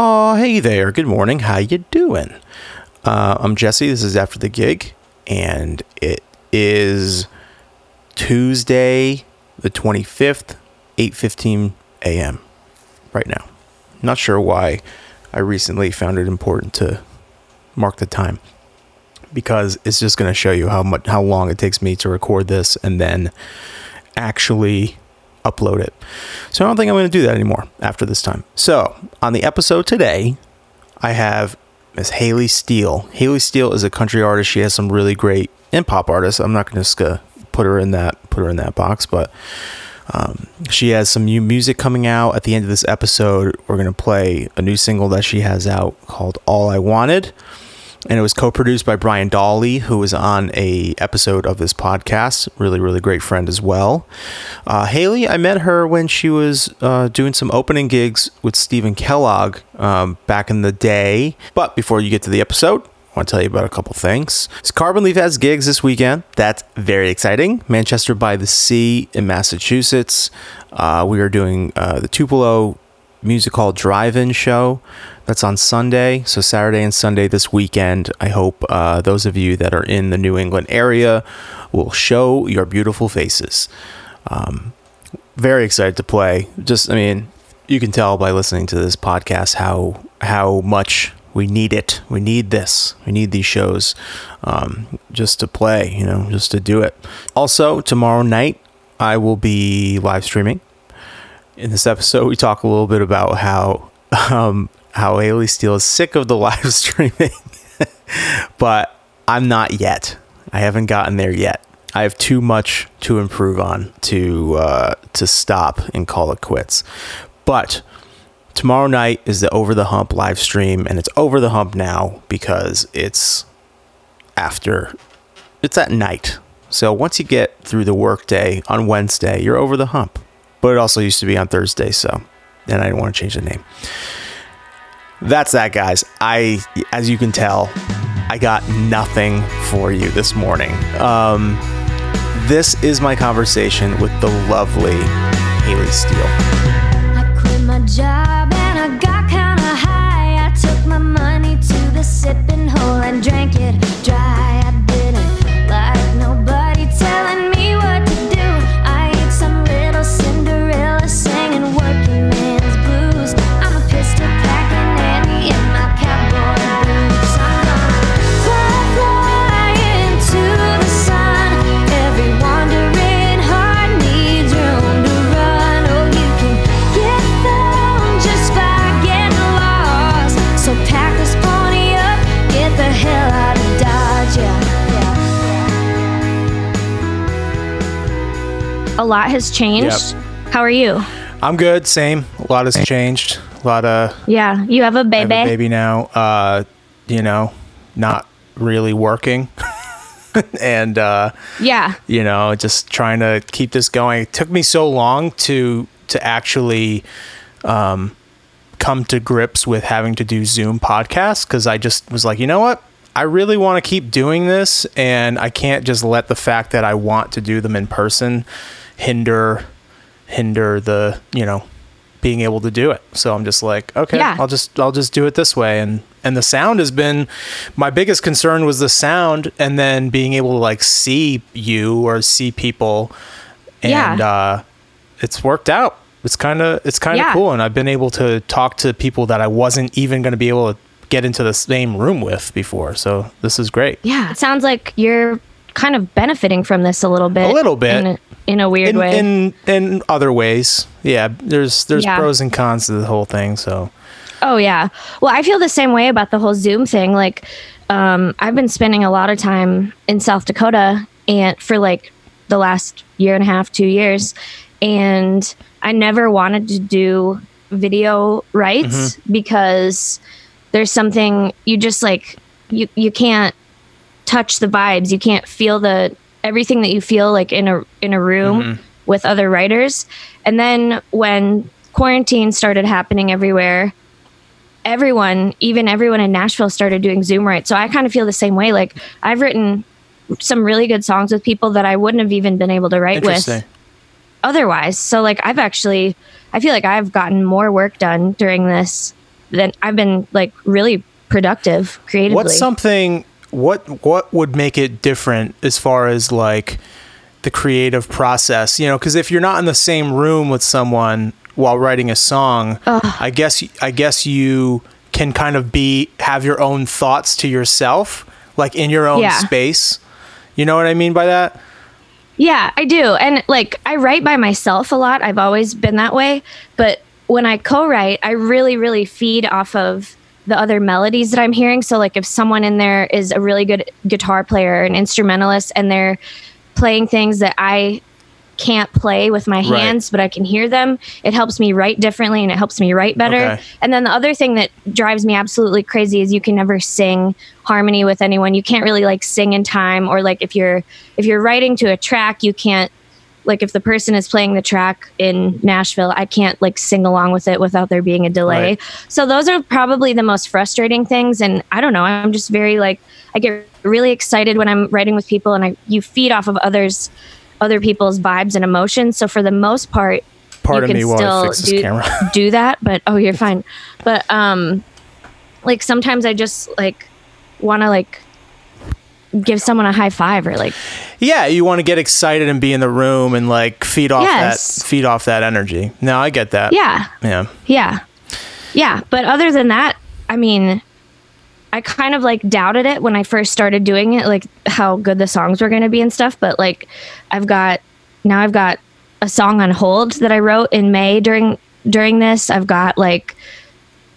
Oh, hey there. Good morning. How you doing? Uh, I'm Jesse. This is after the gig, and it is Tuesday, the 25th, 8:15 a.m. Right now. Not sure why. I recently found it important to mark the time because it's just going to show you how much how long it takes me to record this and then actually upload it. So I don't think I'm going to do that anymore after this time. So on the episode today, I have Miss Haley Steele. Haley Steele is a country artist. She has some really great and pop artists. I'm not going to put her in that put her in that box, but um, she has some new music coming out. At the end of this episode, we're going to play a new single that she has out called "All I Wanted." And it was co-produced by Brian Dawley, who was on a episode of this podcast. Really, really great friend as well. Uh, Haley, I met her when she was uh, doing some opening gigs with Stephen Kellogg um, back in the day. But before you get to the episode, I want to tell you about a couple things. So Carbon Leaf has gigs this weekend. That's very exciting. Manchester by the Sea in Massachusetts. Uh, we are doing uh, the Tupelo Music Hall Drive-In show. That's on Sunday. So Saturday and Sunday this weekend. I hope uh, those of you that are in the New England area will show your beautiful faces. Um, very excited to play. Just, I mean, you can tell by listening to this podcast how how much we need it. We need this. We need these shows um, just to play. You know, just to do it. Also, tomorrow night I will be live streaming. In this episode, we talk a little bit about how um, how Haley Steele is sick of the live streaming, but I'm not yet. I haven't gotten there yet. I have too much to improve on to uh, to stop and call it quits. But tomorrow night is the Over the Hump live stream, and it's over the hump now because it's after it's at night. So once you get through the workday on Wednesday, you're over the hump. But it also used to be on Thursday, so and I didn't want to change the name that's that, guys. I, as you can tell, I got nothing for you this morning. Um, this is my conversation with the lovely Haley Steele. Lot has changed. How are you? I'm good. Same. A lot has changed. A lot of Yeah, you have a I have baby. a baby now. Uh, you know, not really working, and uh, Yeah. you know, just trying to keep this going. It took me so long to to actually um, come to grips with having to do Zoom podcasts because I just was like, you know what? I really want to keep doing this, and I can't just let the fact that I want to do them in person hinder hinder the you know being able to do it. So I'm just like, okay, Yeah. I'll just I'll just do it this way and and the sound has been my biggest concern was the sound and then being able to like see you or see people and Yeah. uh it's worked out. It's kind of it's kind of Yeah. cool and I've been able to talk to people that I wasn't even going to be able to get into the same room with before. So this is great. Yeah. It sounds like you're kind of benefiting from this a little bit. A little bit. In a, in a weird in, way. in in other ways. Yeah, there's there's Yeah. pros and cons to the whole thing, so Oh yeah. Well, I feel the same way about the whole Zoom thing. Like, um, I've been spending a lot of time in South Dakota and for like the last year and a half, two years, and I never wanted to do video writes because there's something you just like you you can't touch the vibes. You can't feel the everything that you feel like in a in a room mm-hmm. with other writers. And then when quarantine started happening everywhere, everyone, even everyone in Nashville started doing Zoom write. So I kind of feel the same way. Like I've written some really good songs with people that I wouldn't have even been able to write with otherwise. So like I've actually I feel like I've gotten more work done during this then I've been like really productive creatively. What's something what what would make it different as far as like the creative process? You know, because if you're not in the same room with someone while writing a song, I guess I guess you can kind of be have your own thoughts to yourself, like in your own Yeah. space. You know what I mean by that? Yeah, I do. And like I write by myself a lot. I've always been that way, but when I co-write, I really really feed off of the other melodies that I'm hearing. So like if someone in there is a really good guitar player, an instrumentalist and they're playing things that I can't play with my Right. hands, but I can hear them. It helps me write differently and it helps me write better. Okay. And then the other thing that drives me absolutely crazy is you can never sing harmony with anyone. You can't really like sing in time or like if you're if you're writing to a track, you can't like if the person is playing the track in Nashville, I can't like sing along with it without there being a delay. Right. So those are probably the most frustrating things and I don't know, I'm just very like I get really excited when I'm writing with people and I you feed off of others other people's vibes and emotions. So for the most part, Pardon you me can I still fix this do, camera. do that, but oh, you're fine. But um, like sometimes I just like want to like give someone a high five or like Yeah, you want to get excited and be in the room and like feed off Yes. that feed off that energy. No, I get that. yeah, Yeah. yeah, yeah. But other than that, I mean, I kind of like doubted it when I first started doing it, like how good the songs were going to be and stuff. But like, I've got now I've got a song on hold that I wrote in May during during this. I've got like,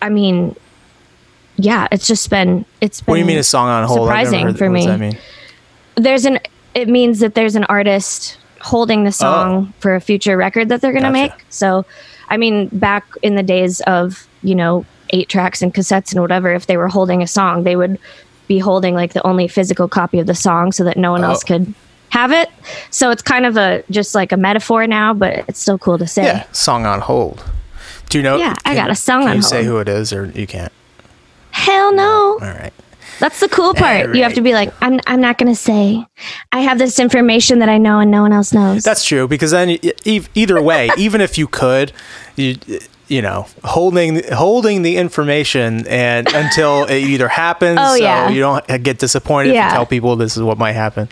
I mean, yeah, it's just been it's been What do you mean a song on hold? Surprising for me. that mean? there's an it means that there's an artist holding the oh. song for a future record that they're going to Oh. Gotcha. make. So, I mean, back in the days of, you know, eight tracks and cassettes and whatever, if they were holding a song, they would be holding like the only physical copy of the song so that no one else Oh. could have it. So it's kind of a just like a metaphor now, but it's still cool to say. Yeah, song on hold. Do you know? Yeah, I got a song can on you say who it is, or you can't? Hell no. All right. That's the cool part. You have to be like, I'm, I'm not going to say. I have this information that I know and no one else knows. That's true because then e- either way, even if you could, you you know, holding holding the information and until it either happens, Oh, so yeah. you don't get disappointed if Yeah. you tell people this is what might happen.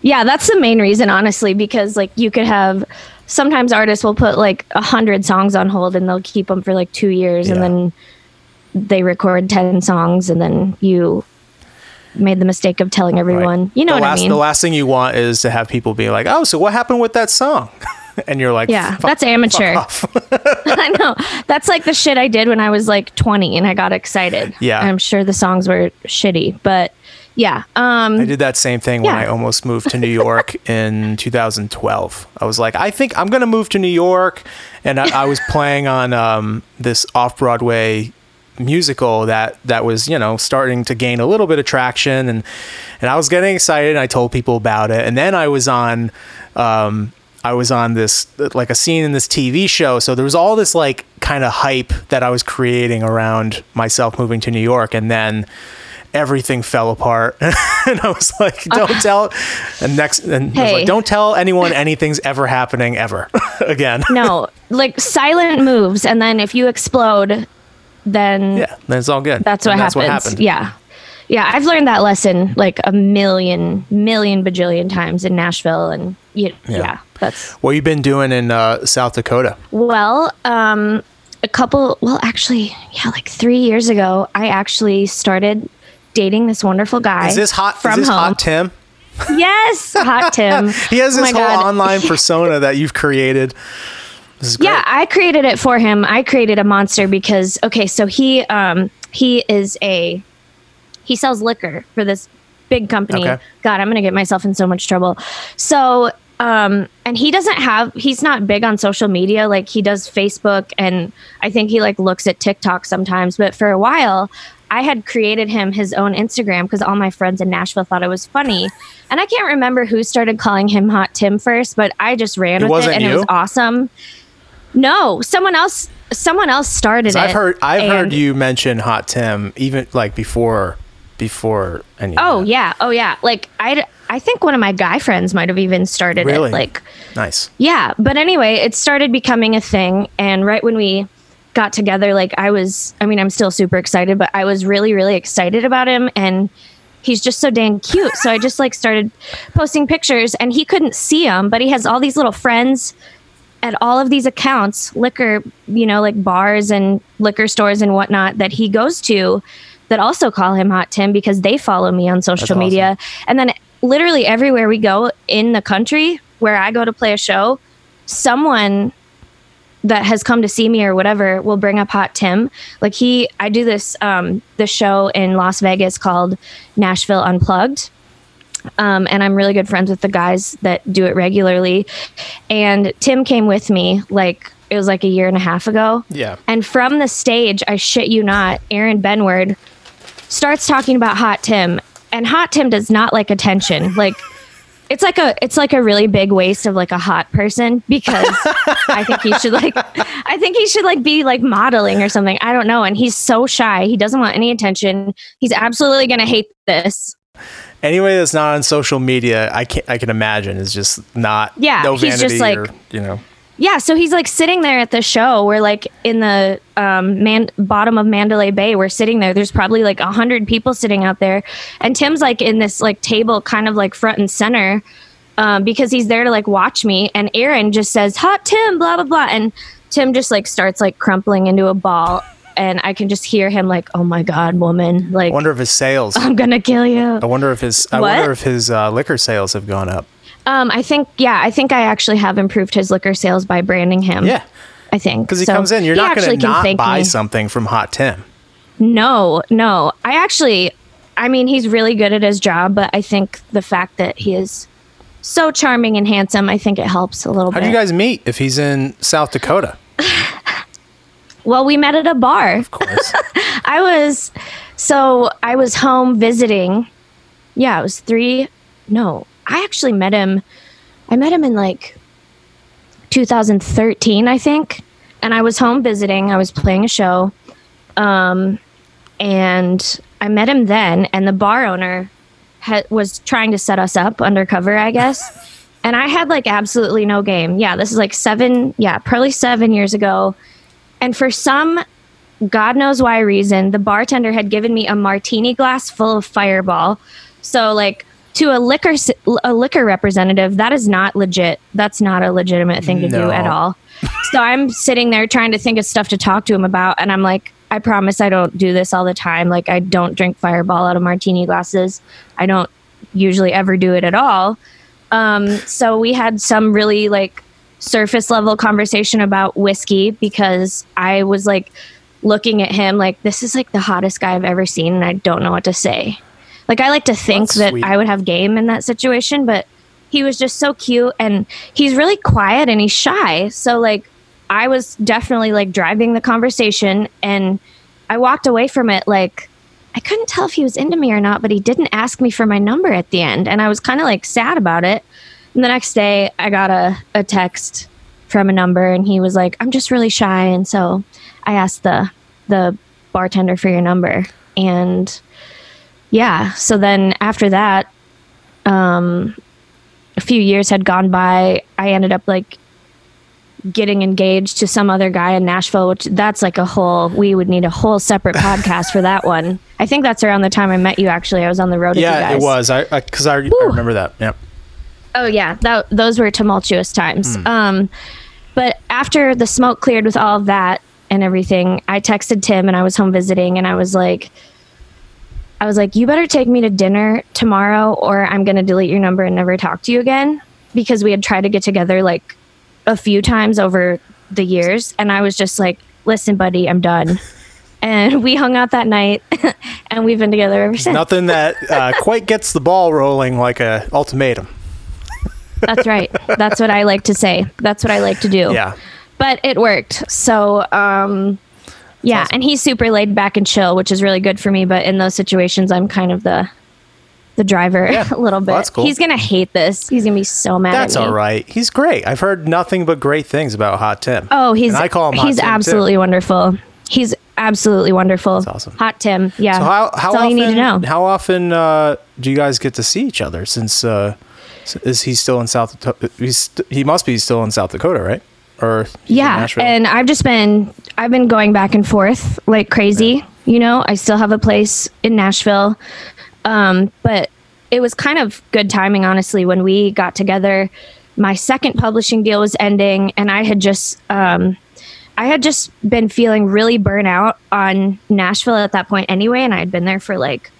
Yeah, that's the main reason, honestly, because like you could have sometimes artists will put like a hundred songs on hold and they'll keep them for like two years Yeah. and then they record 10 songs and then you made the mistake of telling everyone. You know the what last I mean? the last thing you want is to have people be like, "Oh, so what happened with that song?" and you're like, yeah, that's amateur. I know. That's like the shit I did when I was like 20 and I got excited. Yeah. I'm sure the songs were shitty, but yeah. Um, I did that same thing when I almost moved to New York in 2012. I was like, I think I'm going to move to New York. And I, I was playing on um, this off Broadway musical that, that was, you know, starting to gain a little bit of traction. And, and I was getting excited. And I told people about it. And then I was on. Um, I was on this like a scene in this TV show, so there was all this like kind of hype that I was creating around myself moving to New York, and then everything fell apart and i was like don't tell and next and Hey. like don't tell anyone anything's ever happening ever again no, like silent moves. And then if you explode, then yeah then it's all good That's what And happens. happened Yeah. Yeah, I've learned that lesson like a million, million bajillion times in Nashville, and you, Yeah. yeah. that's what you've been doing in uh, south dakota well. Um, a couple, well, actually, yeah, like three years ago, I actually started dating this wonderful guy. is this hot from is this home? hot tim Yes, hot Tim. he has Oh this whole God. online persona that you've created this is great. Yeah, I created it for him. I created a monster because okay, so he um he is a he sells liquor for this big company. Okay. God, I'm gonna get myself in so much trouble. So um and he doesn't have he's not big on social media like he does Facebook and I think he like looks at TikTok sometimes, but for a while I had created him his own Instagram because all my friends in Nashville thought it was funny. And I can't remember who started calling him Hot Tim first, but I just ran It with it and it was awesome. No, someone else. Someone else started it. i've heard i've heard you mention hot tim even like before before any Oh yeah, oh yeah. Like I, I think one of my guy friends might have even started Really? it. Like nice yeah, but anyway, it started becoming a thing, and right when we got together, like I was, I mean, I'm still super excited, but I was really, really excited about him. And he's just so dang cute. So I just like started posting pictures and he couldn't see them, but he has all these little friends at all of these accounts, liquor, you know, like bars and liquor stores and whatnot that he goes to that also call him Hot Tim because they follow me on social That's media. And then literally everywhere we go in the country where I go to play a show, someone that has come to see me or whatever will bring up Hot Tim. Like he, I do this um, this show in Las Vegas called Nashville Unplugged. Um, and I'm really good friends with the guys that do it regularly. And Tim came with me like it was like a year and a half ago. Yeah. And from the stage, I shit you not, Aaron Benward starts talking about Hot Tim, and Hot Tim does not like attention. Like it's like a it's like a really big waste of like a hot person because I think he should like I think he should like be like modeling or something. I don't know. And he's so shy. He doesn't want any attention. He's absolutely gonna hate this. Anyway, that's not on social media. I can I can imagine is just not. Yeah, no he's just like- or, you know. Yeah, so he's like sitting there at the show. We're like in the um, man- bottom of Mandalay Bay. We're sitting there. There's probably like a hundred people sitting out there, and Tim's like in this like table, kind of like front and center, um, because he's there to like watch me. And Aaron just says, "Hot Tim," blah blah blah, and Tim just like starts like crumpling into a ball, and I can just hear him like, "Oh my god, woman! Like I wonder if his sales. I'm gonna kill you." I wonder if his. I What? wonder if his uh, liquor sales have gone up. Um, I think yeah, I think I actually have improved his liquor sales by branding him. Yeah, I think because he So comes in. You're not gonna not buy me. something from Hot Tim. No, no. I actually, I mean, he's really good at his job, but I think the fact that he is so charming and handsome, I think it helps a little How bit. do you guys meet if he's in South Dakota? Well, we met at a bar. Of course. I was, so I was home visiting. Yeah, it was three. No, I actually met him. I met him in like 2013, I think. And I was home visiting. I was playing a show. Um, and I met him then. And the bar owner ha- was trying to set us up undercover, I guess. and I had like absolutely no game. Yeah, this is like seven, yeah, probably seven years ago. And for some God knows why reason, the bartender had given me a martini glass full of Fireball. So, like, to a liquor a liquor representative, that is not legit. That's not a legitimate thing to No. do at all. So I'm sitting there trying to think of stuff to talk to him about, and I'm like, I promise I don't do this all the time. Like, I don't drink Fireball out of martini glasses. I don't usually ever do it at all. Um, so we had some really like surface level conversation about whiskey because I was like looking at him like this is like the hottest guy I've ever seen and I don't know what to say. Like I like to think That's that sweet. I would have game in that situation, but he was just so cute and he's really quiet and he's shy. So like I was definitely like driving the conversation and I walked away from it like I couldn't tell if he was into me or not, but he didn't ask me for my number at the end and I was kind of like sad about it. And the next day I got a, a text from a number and he was like, I'm just really shy and so I asked the the bartender for your number. And yeah, so then after that, um a few years had gone by. I ended up like getting engaged to some other guy in Nashville, which that's like a whole we would need a whole separate podcast for that one. I think that's around the time I met you actually. I was on the road with you yeah, guys. it was. I because I, I, remember that. Yep. Oh yeah, that, those were tumultuous times. Um, but after the smoke cleared with all of that and everything, I texted Tim and I was home visiting and I was like, I was like, you better take me to dinner tomorrow or I'm gonna delete your number and never talk to you again because we had tried to get together like a few times over the years and I was just like, listen, buddy, I'm done. And we hung out that night, and we've been together ever since. Nothing that uh, quite gets the ball rolling like a ultimatum. That's right. That's what I like to say. That's what I like to do. Yeah. But it worked. So, um, yeah, and he's super laid back and chill, which is really good for me. But in those situations, I'm kind of the the driver Yeah. a little bit. Well, that's cool. He's gonna hate this. He's gonna be so mad. That's at me. all right. He's great. I've heard nothing but great things about Hot Tim. Oh, he's And I call him Hot he's Tim, too. absolutely wonderful. He's absolutely wonderful. That's awesome. Hot Tim. Yeah. So how how That's all often you need to know. how often uh, do you guys get to see each other? Since uh, s- is he still in South? Dakota? He's he must be still in South Dakota, right? or yeah and i've just been i've been going back and forth like crazy you know i still have a place in nashville um, but it was kind of good timing honestly when we got together my second publishing deal was ending and i had just um, i had just been feeling really burnt out on nashville at that point anyway and i had been there for like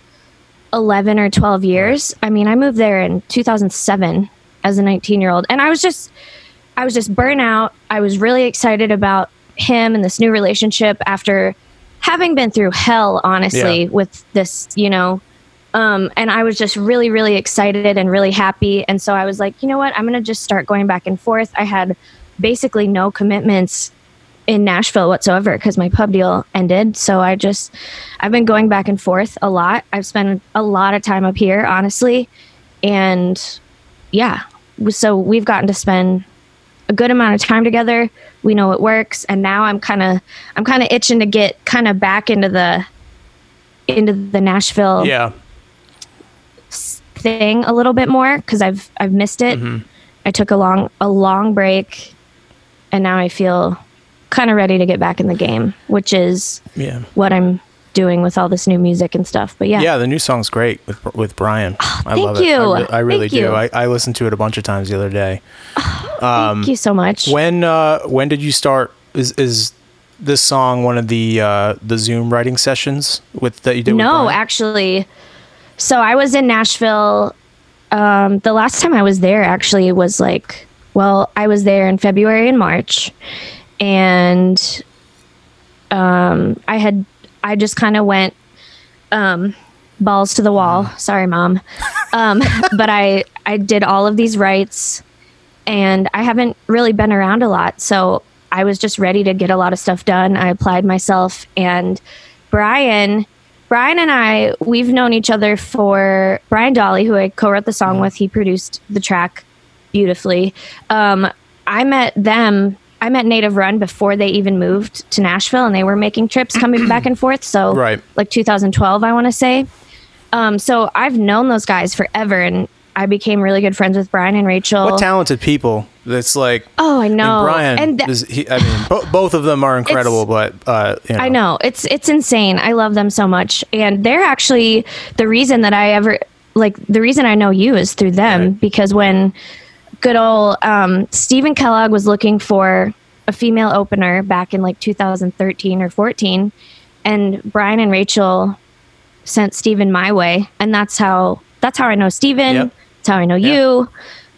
11 or 12 years i mean i moved there in 2007 as a 19 year old and i was just I was just burnt out. I was really excited about him and this new relationship after having been through hell, honestly, Yeah. with this, you know. Um, and I was just really, really excited and really happy. And so I was like, you know what? I'm going to just start going back and forth. I had basically no commitments in Nashville whatsoever because my pub deal ended. So I just, I've been going back and forth a lot. I've spent a lot of time up here, honestly. And yeah, so we've gotten to spend a good amount of time together. We know it works, and now I'm kind of I'm kind of itching to get kind of back into the into the Nashville yeah. thing a little bit more because I've I've missed it. Mm-hmm. I took a long a long break, and now I feel kind of ready to get back in the game, which is Yeah. what I'm doing with all this new music and stuff. But yeah, Yeah, the new song's great with with Brian. I thank love it. you. I, re- I really Thank do. I, I listened to it a bunch of times the other day. thank you so much. When uh, when did you start? Is is this song one of the uh, the Zoom writing sessions with that you did? with No, actually. So I was in Nashville. Um, the last time I was there actually was like, well, I was there in February and March, and um, I had I just kind of went um, balls to the wall. Sorry, mom. Um, but I I did all of these writes, and I haven't really been around a lot, so I was just ready to get a lot of stuff done. I applied myself, and Brian. Brian and I, we've known each other for Brian Dawley, who I co-wrote the song with. He produced the track beautifully. Um, I met them. I met Native Run before they even moved to Nashville, and they were making trips coming back and forth. So, Right. like 2012, I want to say. Um, so I've known those guys forever, and I became really good friends with Brian and Rachel. What talented people! That's like oh, I know. and Brian. and th- is, he, I mean, bo- both of them are incredible, but uh, you know, I know it's it's insane. I love them so much, and they're actually the reason that I ever like the reason I know you is through them Right. because when good old um, Stephen Kellogg was looking for a female opener back in like 2013 or 14, and Brian and Rachel sent Stephen my way, and that's how that's how I know Stephen. Yep. That's how I know Yeah. you.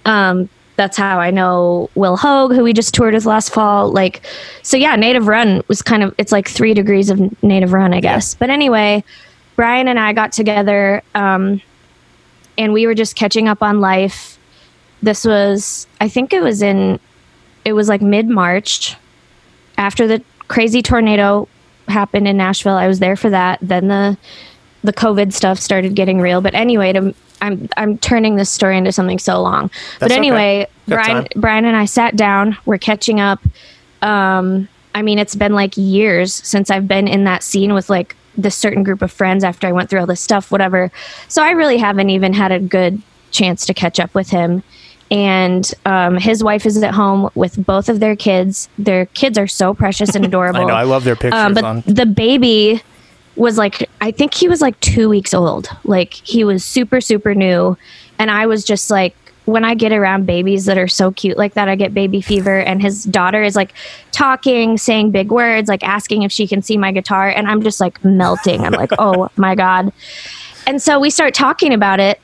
Um, that's how I know Will Hoge, who we just toured with last fall. Like, so yeah, Native Run was kind of it's like three degrees of Native Run, I guess. But anyway, Brian and I got together, um, and we were just catching up on life. This was, I think it was in, it was like mid March, after the crazy tornado happened in Nashville. I was there for that. Then the the COVID stuff started getting real. But anyway, to, I'm I'm turning this story into something so long. but That's okay. anyway, Got Brian time. Brian and I sat down. We're catching up. Um, I mean, it's been like years since I've been in that scene with like this certain group of friends after I went through all this stuff, whatever. So I really haven't even had a good chance to catch up with him. And um, his wife is at home with both of their kids. Their kids are so precious and adorable. I know. I love their pictures Um, but on. the baby was like, I think he was like two weeks old. Like he was super, super new. And I was just like, when I get around babies that are so cute like that, I get baby fever. And his daughter is like talking, saying big words, like asking if she can see my guitar. And I'm just like melting. I'm like, oh my God. And so we start talking about it.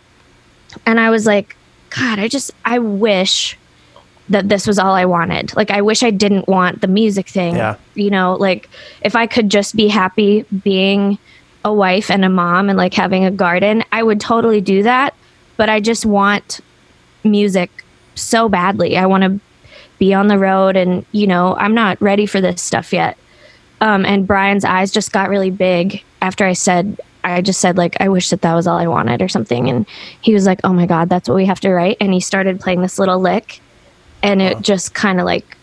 And I was like, God, I just, I wish that this was all I wanted. Like, I wish I didn't want the music thing. Yeah. You know, like if I could just be happy being a wife and a mom and like having a garden, I would totally do that. But I just want music so badly. I want to be on the road and, you know, I'm not ready for this stuff yet. Um, and Brian's eyes just got really big after I said, I just said, like, I wish that that was all I wanted or something. And he was like, oh my God, that's what we have to write. And he started playing this little lick and it uh-huh. just kind of like,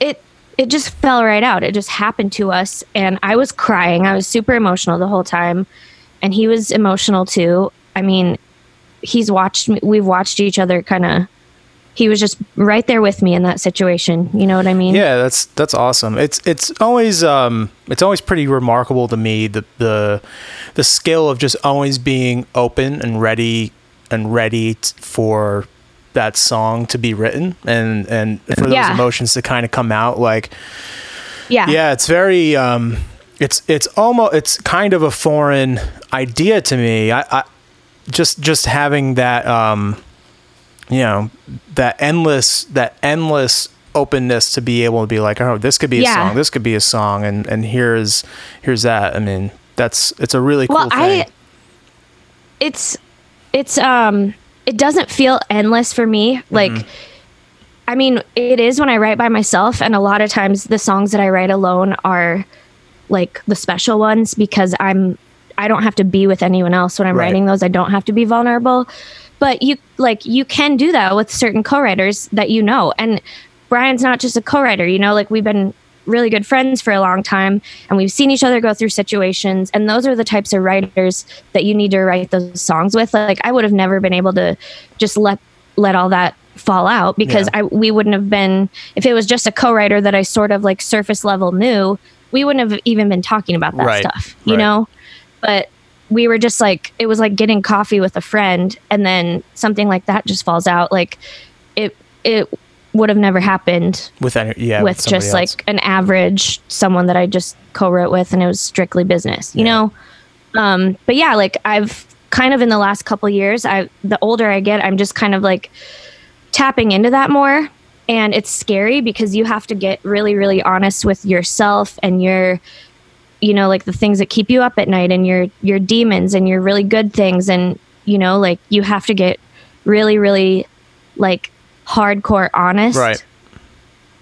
it, it just fell right out. It just happened to us. And I was crying. I was super emotional the whole time. And he was emotional too. I mean, he's watched me, we've watched each other kind of he was just right there with me in that situation. You know what I mean? Yeah, that's that's awesome. It's it's always um it's always pretty remarkable to me the the the skill of just always being open and ready and ready t- for that song to be written and and for those Yeah. emotions to kind of come out like Yeah. yeah it's very um it's it's almost it's kind of a foreign idea to me i i just just having that um you know that endless that endless openness to be able to be like oh this could be a song this could be a song and and here's here's that. I mean that's it's a really cool well thing. I it's it's um it doesn't feel endless for me. Like Mm-hmm. i mean it is when i write by myself and a lot of times the songs that i write alone are like the special ones because i'm i don't have to be with anyone else. When i'm Right. writing those i don't have to be vulnerable but you like you can do that with certain co-writers that you know and brian's not just a co-writer you know like we've been really good friends for a long time and we've seen each other go through situations and those are the types of writers that you need to write those songs with like i would have never been able to just let let all that fall out because Yeah. i we wouldn't have been if it was just a co-writer that i sort of like surface level knew we wouldn't have even been talking about that Right, stuff you right. know but we were just like it was like getting coffee with a friend and then something like that just falls out like it it would have never happened with any yeah with somebody just else. like an average someone that I just co-wrote with and it was strictly business, you Yeah. know? Um, but yeah, like I've kind of in the last couple years, I the older I get, I'm just kind of like tapping into that more. And it's scary because you have to get really, really honest with yourself and your you know, like the things that keep you up at night and your your demons and your really good things. And you know, like you have to get really, really like hardcore honest right.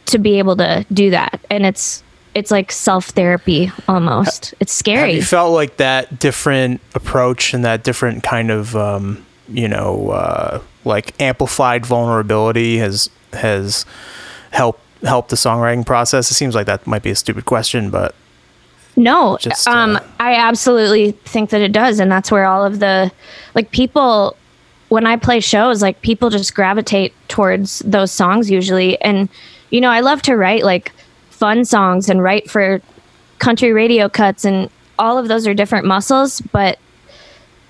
to be able to do that. And it's it's like self therapy almost it's Have scary you felt like that different approach and that different kind of um, you know uh, like amplified vulnerability has has helped helped the songwriting process? It seems like that might be a stupid question, but no Just, um uh, i absolutely think that it does and that's where all of the like people when i play shows like people just gravitate towards those songs usually and you know i love to write like fun songs and write for country radio cuts and all of those are different muscles but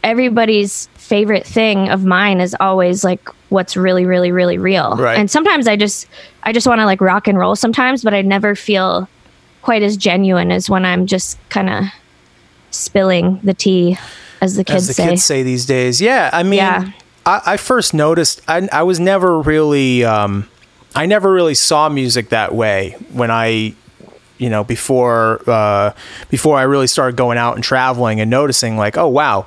everybody's favorite thing of mine is always like what's really really really real Right. and sometimes i just i just want to like rock and roll sometimes but i never feel quite as genuine as when i'm just kind of spilling the tea as the kids as the say kids say these days, yeah. I mean, Yeah. I, I first noticed I, I was never really um, I never really saw music that way when I you know before uh, before I really started going out and traveling and noticing like oh wow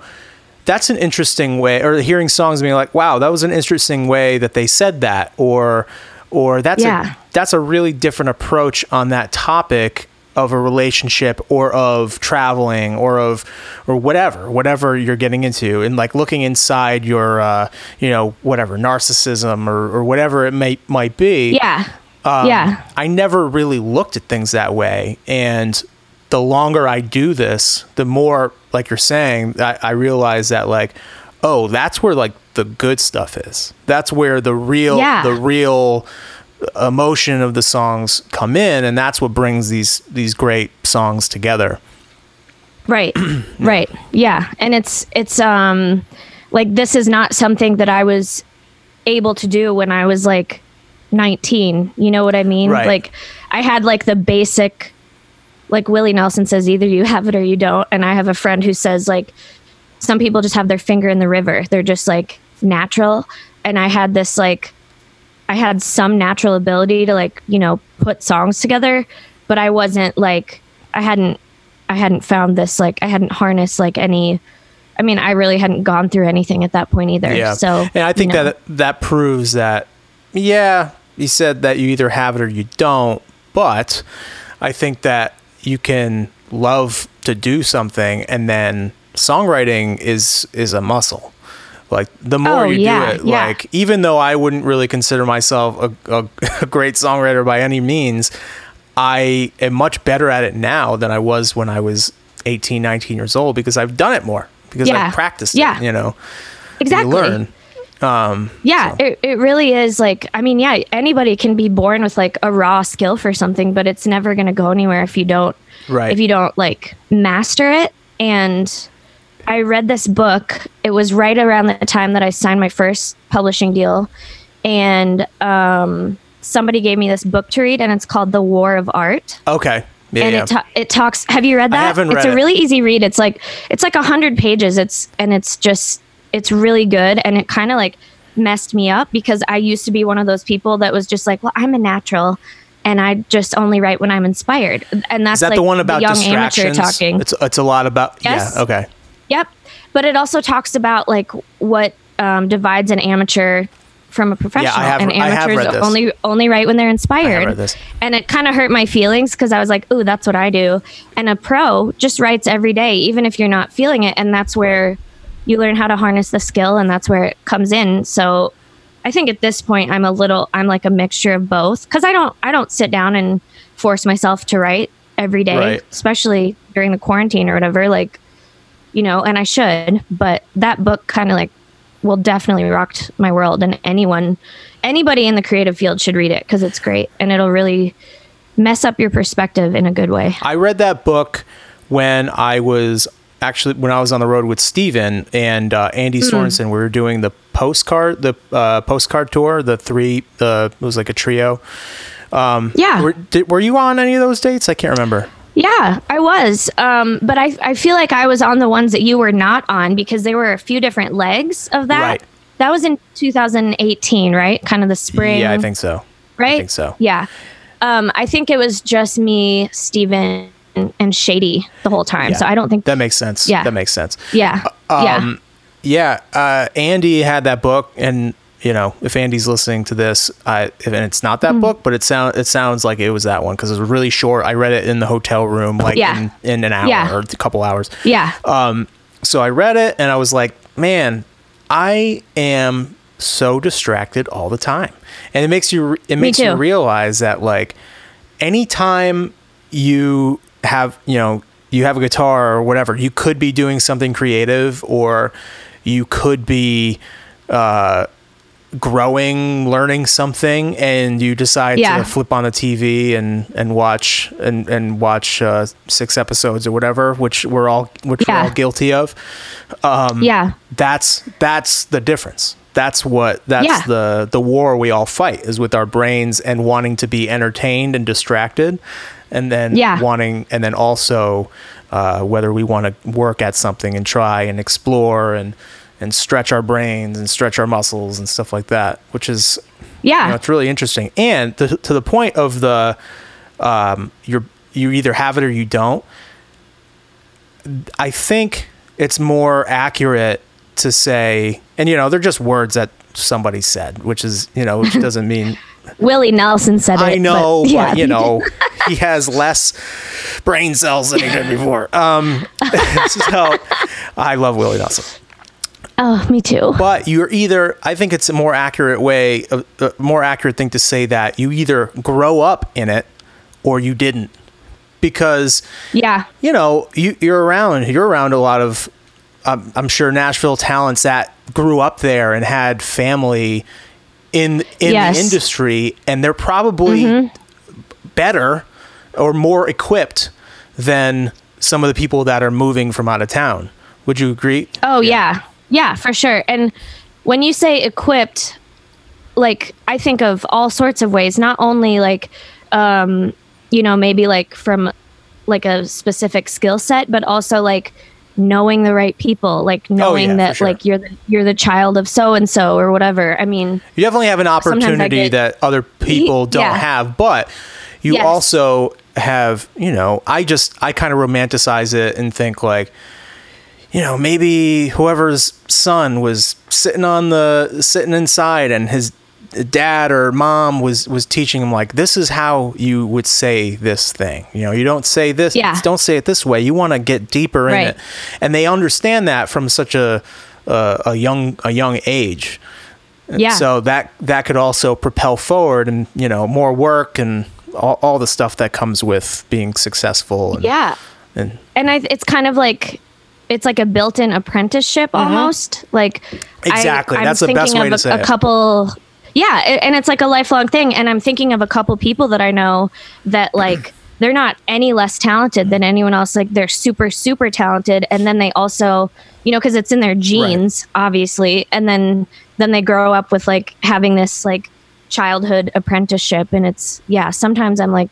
that's an interesting way or hearing songs and being like wow that was an interesting way that they said that or or that's Yeah. a that's a really different approach on that topic of a relationship or of traveling or of or whatever whatever you're getting into and like looking inside your uh you know whatever narcissism or, or whatever it may might be yeah um, yeah I never really looked at things that way. And the longer I do this, the more, like you're saying, I, I realize that, like, oh, that's where, like, the good stuff is. That's where the real, Yeah. the real emotion of the songs come in. And that's what brings these, these great songs together. Right. right. Yeah. And it's it's um like this is not something that I was able to do when I was like 19. You know what I mean? Right. Like I had like the basic like Willie Nelson says either you have it or you don't and I have a friend who says like some people just have their finger in the river. They're just like natural and I had this like I had some natural ability to like, you know, put songs together, but I wasn't like I hadn't I hadn't found this like I hadn't harnessed like any I mean, I really hadn't gone through anything at that point either. Yeah. So and I think you know. that that proves that, yeah, you said that you either have it or you don't, but I think that you can love to do something and then songwriting is is a muscle. Like the more Oh, you yeah, do it, yeah. like even though I wouldn't really consider myself a, a, a great songwriter by any means, I am much better at it now than I was when I was 18, 19 years old because I've done it more because Yeah. I've practiced Yeah. it, you know. exactly. You learn. Um, Yeah, so- it, it really is like I mean, yeah, anybody can be born with like a raw skill for something, but it's never gonna go anywhere if you don't Right. if you don't like master it. And I read this book. It was right around the time that I signed my first publishing deal. And um somebody gave me this book to read and it's called The War of Art okay. Yeah. and yeah. it ta- it talks. Have you read that? I haven't read it's a it. really easy read. It's like it's like a hundred pages. It's and it's just it's really good. And it kind of like messed me up because I used to be one of those people that was just like, well, I'm a natural, and I just only write when I'm inspired. And that's Is that like the one about young amateur talking. It's it's a lot about Yes. yeah. Okay. Yep. But it also talks about like what um, divides an amateur from a professional. have- and I have amateurs read this. only only write when they're inspired. read this. And it kind of hurt my feelings because I was like, "Ooh, that's what I do." And a pro just writes every day, even if you're not feeling it, and that's where you learn how to harness the skill, and that's where it comes in. So. I think at this point I'm a little I'm like a mixture of both cuz I don't I don't sit down and force myself to write every day, Right. especially during the quarantine or whatever like you know, and I should, but that book kind of like will definitely rocked my world and anyone anybody in the creative field should read it because it's great and it'll really mess up your perspective in a good way. I read that book when I was actually when I was on the road with Stephen and uh, Andy. Sorensen. We were doing the postcard the uh, postcard tour. The three uh, it was like a trio. Yeah. Were, did, were you on any of those dates? I can't remember. Yeah, I was. Um, but I, I feel like I was on the ones that you were not on because there were a few different legs of that. Right. That was in 2018, right? Kind of the spring. Yeah, I think so. right? think so. Yeah. Um, I think it was just me, Stephen, and Shady the whole time. Yeah. So I don't think That makes sense. Yeah. That makes sense. Yeah. yeah. Um, yeah, uh, Andy had that book, and you know, if Andy's listening to this, I and it's not that book, but it sound it sounds like it was that one because it was really short. I read it in the hotel room, like Yeah. in, in an hour Yeah. or a couple hours. Yeah. Um, so I read it, and I was like, man, I am so distracted all the time, and it makes you it makes you realize that like anytime you have you know you have a guitar or whatever you could be doing something creative or you could be uh growing learning something and you decide Yeah. to flip on the tv and and watch and and watch uh six episodes or whatever which we're all which we're all guilty of yeah. that's that's the difference that's what that's Yeah. the the war we all fight is with our brains and wanting to be entertained and distracted and then Yeah. wanting and then also uh, whether we want to work at something and try and explore and and stretch our brains and stretch our muscles and stuff like that which is Yeah. you know, it's really interesting and to, to the point of the um, you're you either have it or you don't i think it's more accurate to say and you know they're just words that somebody said which is you know which doesn't mean Willie Nelson said it. i know but, yeah. you know he has less brain cells than he did before um so i love willie nelson Oh, me too. but you're either i think it's a more accurate way a, a more accurate thing to say that you either grow up in it or you didn't because Yeah. you know you, you're around you're around a lot of um, i'm sure nashville talents that grew up there and had family in in Yes. the industry and they're probably better or more equipped than some of the people that are moving from out of town would you agree Oh yeah. yeah. For sure. And when you say equipped, like I think of all sorts of ways, not only like um, you know, maybe like from like a specific skill set, but also like knowing the right people, like knowing Oh, yeah, that sure. like you're the you're the child of so and so or whatever. I mean, You definitely have an opportunity that other people don't Yeah. have, but you Yes. also have, you know, I just I kind of romanticize it and think like you know, maybe whoever's son was sitting on the sitting inside and his dad or mom was was teaching him like this is how you would say this thing. You know, you don't say this Yeah. don't say it this way. You want to get deeper in it. And they understand that from such a a, a young a young age. yeah. So that that could also propel forward and you know more work and all, all the stuff that comes with being successful. And, yeah. and and I, it's kind of like it's like a built-in apprenticeship almost. Like Mm-hmm. Exactly. I'm That's the best thinking way of to a, say a it. couple. Yeah, a- and it's like a lifelong thing. And I'm thinking of a couple people that I know that like they're not any less talented than anyone else. Like they're super super talented, and then they also you know because it's in their genes obviously, and then then they grow up with like having this like childhood apprenticeship, and it's yeah. Sometimes I'm like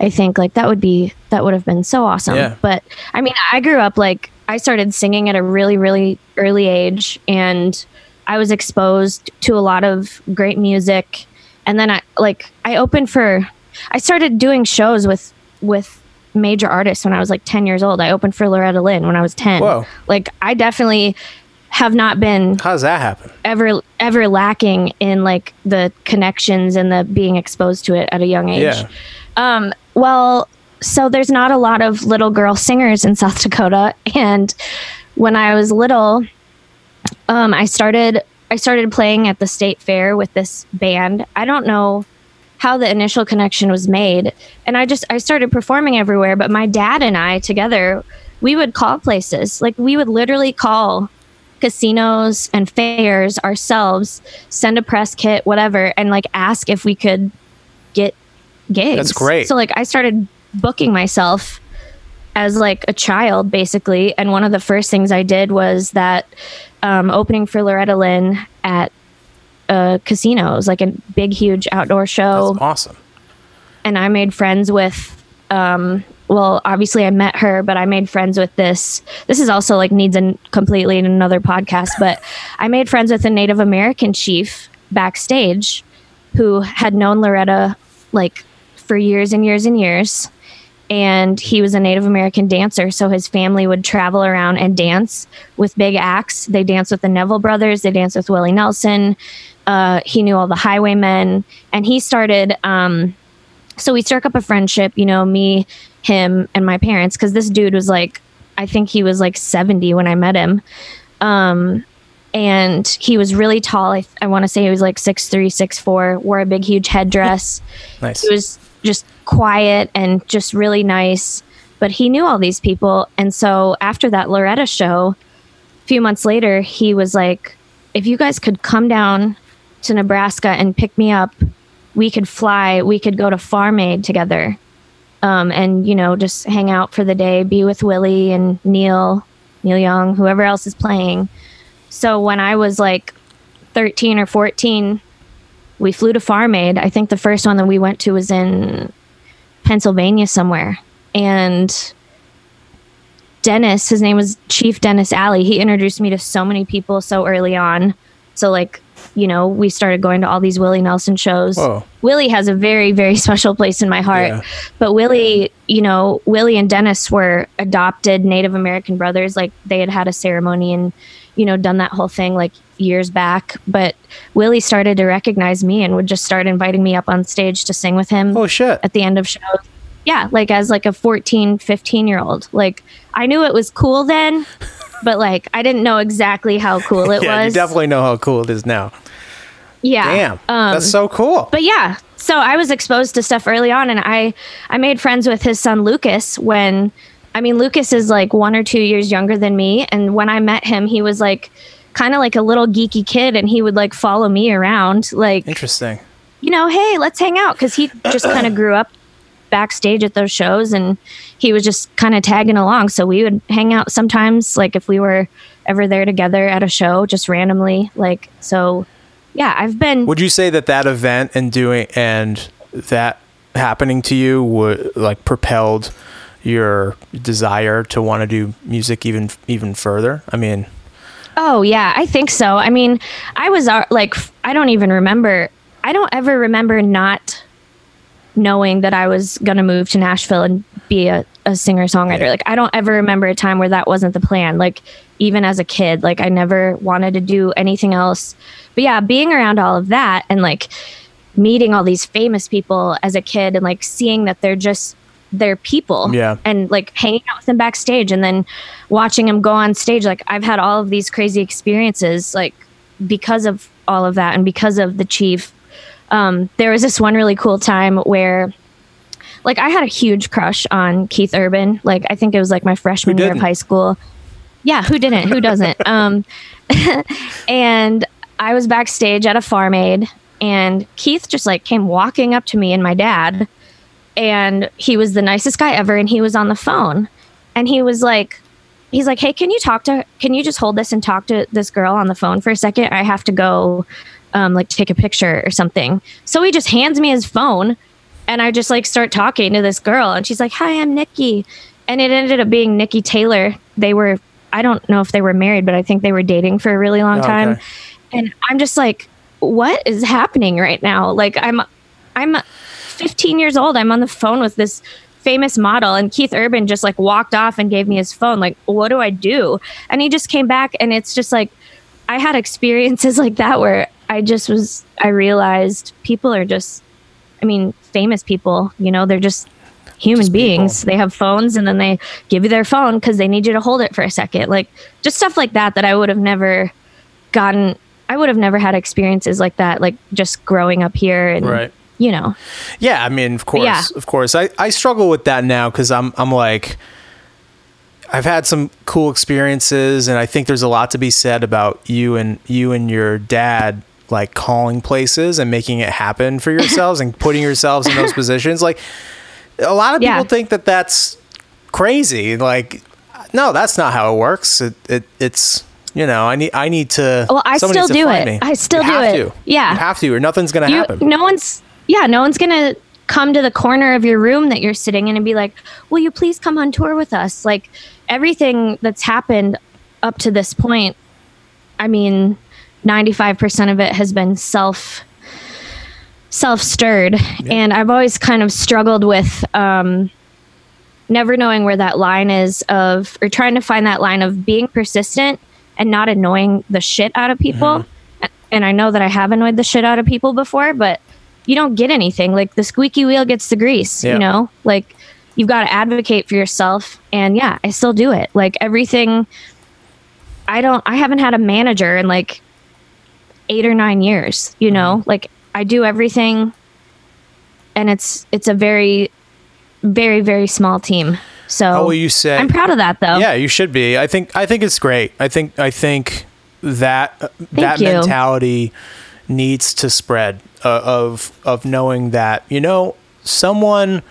I think like that would be that would have been so awesome. Yeah. But I mean, I grew up like I started singing at a really really early age and I was exposed to a lot of great music and then I like I opened for I started doing shows with with major artists when I was like 10 years old. I opened for Loretta Lynn when I was 10. Whoa. Like I definitely have not been How does that happen? ever ever lacking in like the connections and the being exposed to it at a young age. Yeah. Um, well, so there's not a lot of little girl singers in South Dakota, and when I was little, um, I started I started playing at the state fair with this band. I don't know how the initial connection was made, and I just I started performing everywhere. But my dad and I together, we would call places like we would literally call casinos and fairs ourselves, send a press kit, whatever, and like ask if we could get gigs. That's great. So like I started booking myself as like a child basically, and one of the first things I did was that um, opening for Loretta Lynn at a casino. It was like a big, huge outdoor show That's awesome. and I made friends with um well obviously I met her but I made friends with this this is also like needs a completely another podcast but I made friends with a Native American chief backstage who had known Loretta like for years and years and years and he was a Native American dancer so his family would travel around and dance with big acts they danced with the Neville brothers they danced with Willie Nelson. Uh, he knew all the highwaymen. And he started um, so we struck up a friendship you know me him and my parents because this dude was like i think he was like 70 when i met him. Um and he was really tall. I, I want to say he was like 6'3 6'4 wore a big huge headdress. Nice. he was just quiet and just really nice. But he knew all these people. And so after that loretta show a few months later he was like if you guys could come down to nebraska and pick me up we could fly we could go to farm aid together um, and you know just hang out for the day be with willie and neil neil young whoever else is playing. So when i was like 13 or 14 we flew to farm aid i think the first one that we went to was in pennsylvania somewhere. And dennis his name was chief dennis alley. He introduced me to so many people so early on. So like you know we started going to all these willie nelson shows. Whoa. willie has a very very special place in my heart. Yeah. but willie you know willie and dennis were adopted native american brothers. Like they had had a ceremony and you know done that whole thing. Like years back but willie started to recognize me and would just start inviting me up on stage to sing with him Oh shit. at the end of shows yeah like as like a 14 15 year old like i knew it was cool then but like i didn't know exactly how cool it Yeah, you was definitely know how cool it is now. yeah Damn. um, That's so cool. but yeah so i was exposed to stuff early on and i i made friends with his son lucas when i mean lucas is like one or two years younger than me and when i met him he was like kind of like a little geeky kid and he would like follow me around like Interesting. you know hey let's hang out because he just kind of grew up backstage at those shows and he was just kind of tagging along so we would hang out sometimes like if we were ever there together at a show just randomly like so yeah i've been Would you say that that event and doing and that happening to you would like propelled your desire to want to do music even even further? I mean, Oh yeah, I think so. I mean, I was uh, like, I don't even remember. I don't ever remember not knowing that I was gonna move to Nashville and be a, a singer songwriter. Like, I don't ever remember a time where that wasn't the plan. Like, even as a kid, like I never wanted to do anything else. But yeah, being around all of that and like meeting all these famous people as a kid and like seeing that they're just they're people Yeah. and like hanging out with them backstage and then watching them go on stage like i've had all of these crazy experiences like because of all of that and because of the chief um, there was this one really cool time where like i had a huge crush on keith urban like i think it was like my freshman year of high school Yeah, who didn't? Who doesn't? um, and I was backstage at a farm aid, and Keith just like came walking up to me and my dad, and he was the nicest guy ever, and he was on the phone, and he was like, he's like, hey, can you talk to? Can you just hold this and talk to this girl on the phone for a second? I have to go, um, like take a picture or something. So he just hands me his phone, and I just like start talking to this girl, and she's like, hi, I'm Niki, and it ended up being Niki Taylor. They were. I don't know if they were married, but I think they were dating for a really long Oh, time okay. and i'm just like what is happening right now like i'm i'm 15 years old i'm on the phone with this famous model and keith urban just like walked off and gave me his phone like what do i do and he just came back and it's just like i had experiences like that where i just was i realized people are just i mean famous people you know they're just human Just people. beings they have phones and then they give you their phone because they need you to hold it for a second like just stuff like that that i would have never gotten I would have never had experiences like that, like just growing up here and Right. You know. Yeah, I mean, of course, Yeah. of course. I, I struggle with that now because I'm I'm like, I've had some cool experiences, and I think there's a lot to be said about you and you and your dad like calling places and making it happen for yourselves and putting yourselves in those positions. Like, a lot of people Yeah. think that that's crazy. Like, no, that's not how it works. It, it it's you know, I need I need to. Well, I still do it. me. I still You do have it. To. Yeah. you have to, or nothing's gonna You happen. no one's yeah, no one's gonna come to the corner of your room that you're sitting in and be like, Will you please come on tour with us? Like everything that's happened up to this point, I mean, ninety five percent of it has been self self stirred. And I've always kind of struggled with um never knowing where that line is of or trying to find that line of being persistent and not annoying the shit out of people Mm-hmm. And i know that i have annoyed the shit out of people before but you don't get anything like the squeaky wheel gets the grease Yeah. you know like you've got to advocate for yourself and yeah i still do it like everything i don't i haven't had a manager in like eight or nine years you know Mm-hmm. like i do everything and it's it's a very very very small team so How will you say? i'm proud of that though Yeah, you should be. I think I think it's great. I think I think that uh, that you. mentality needs to spread uh, of of knowing that you know someone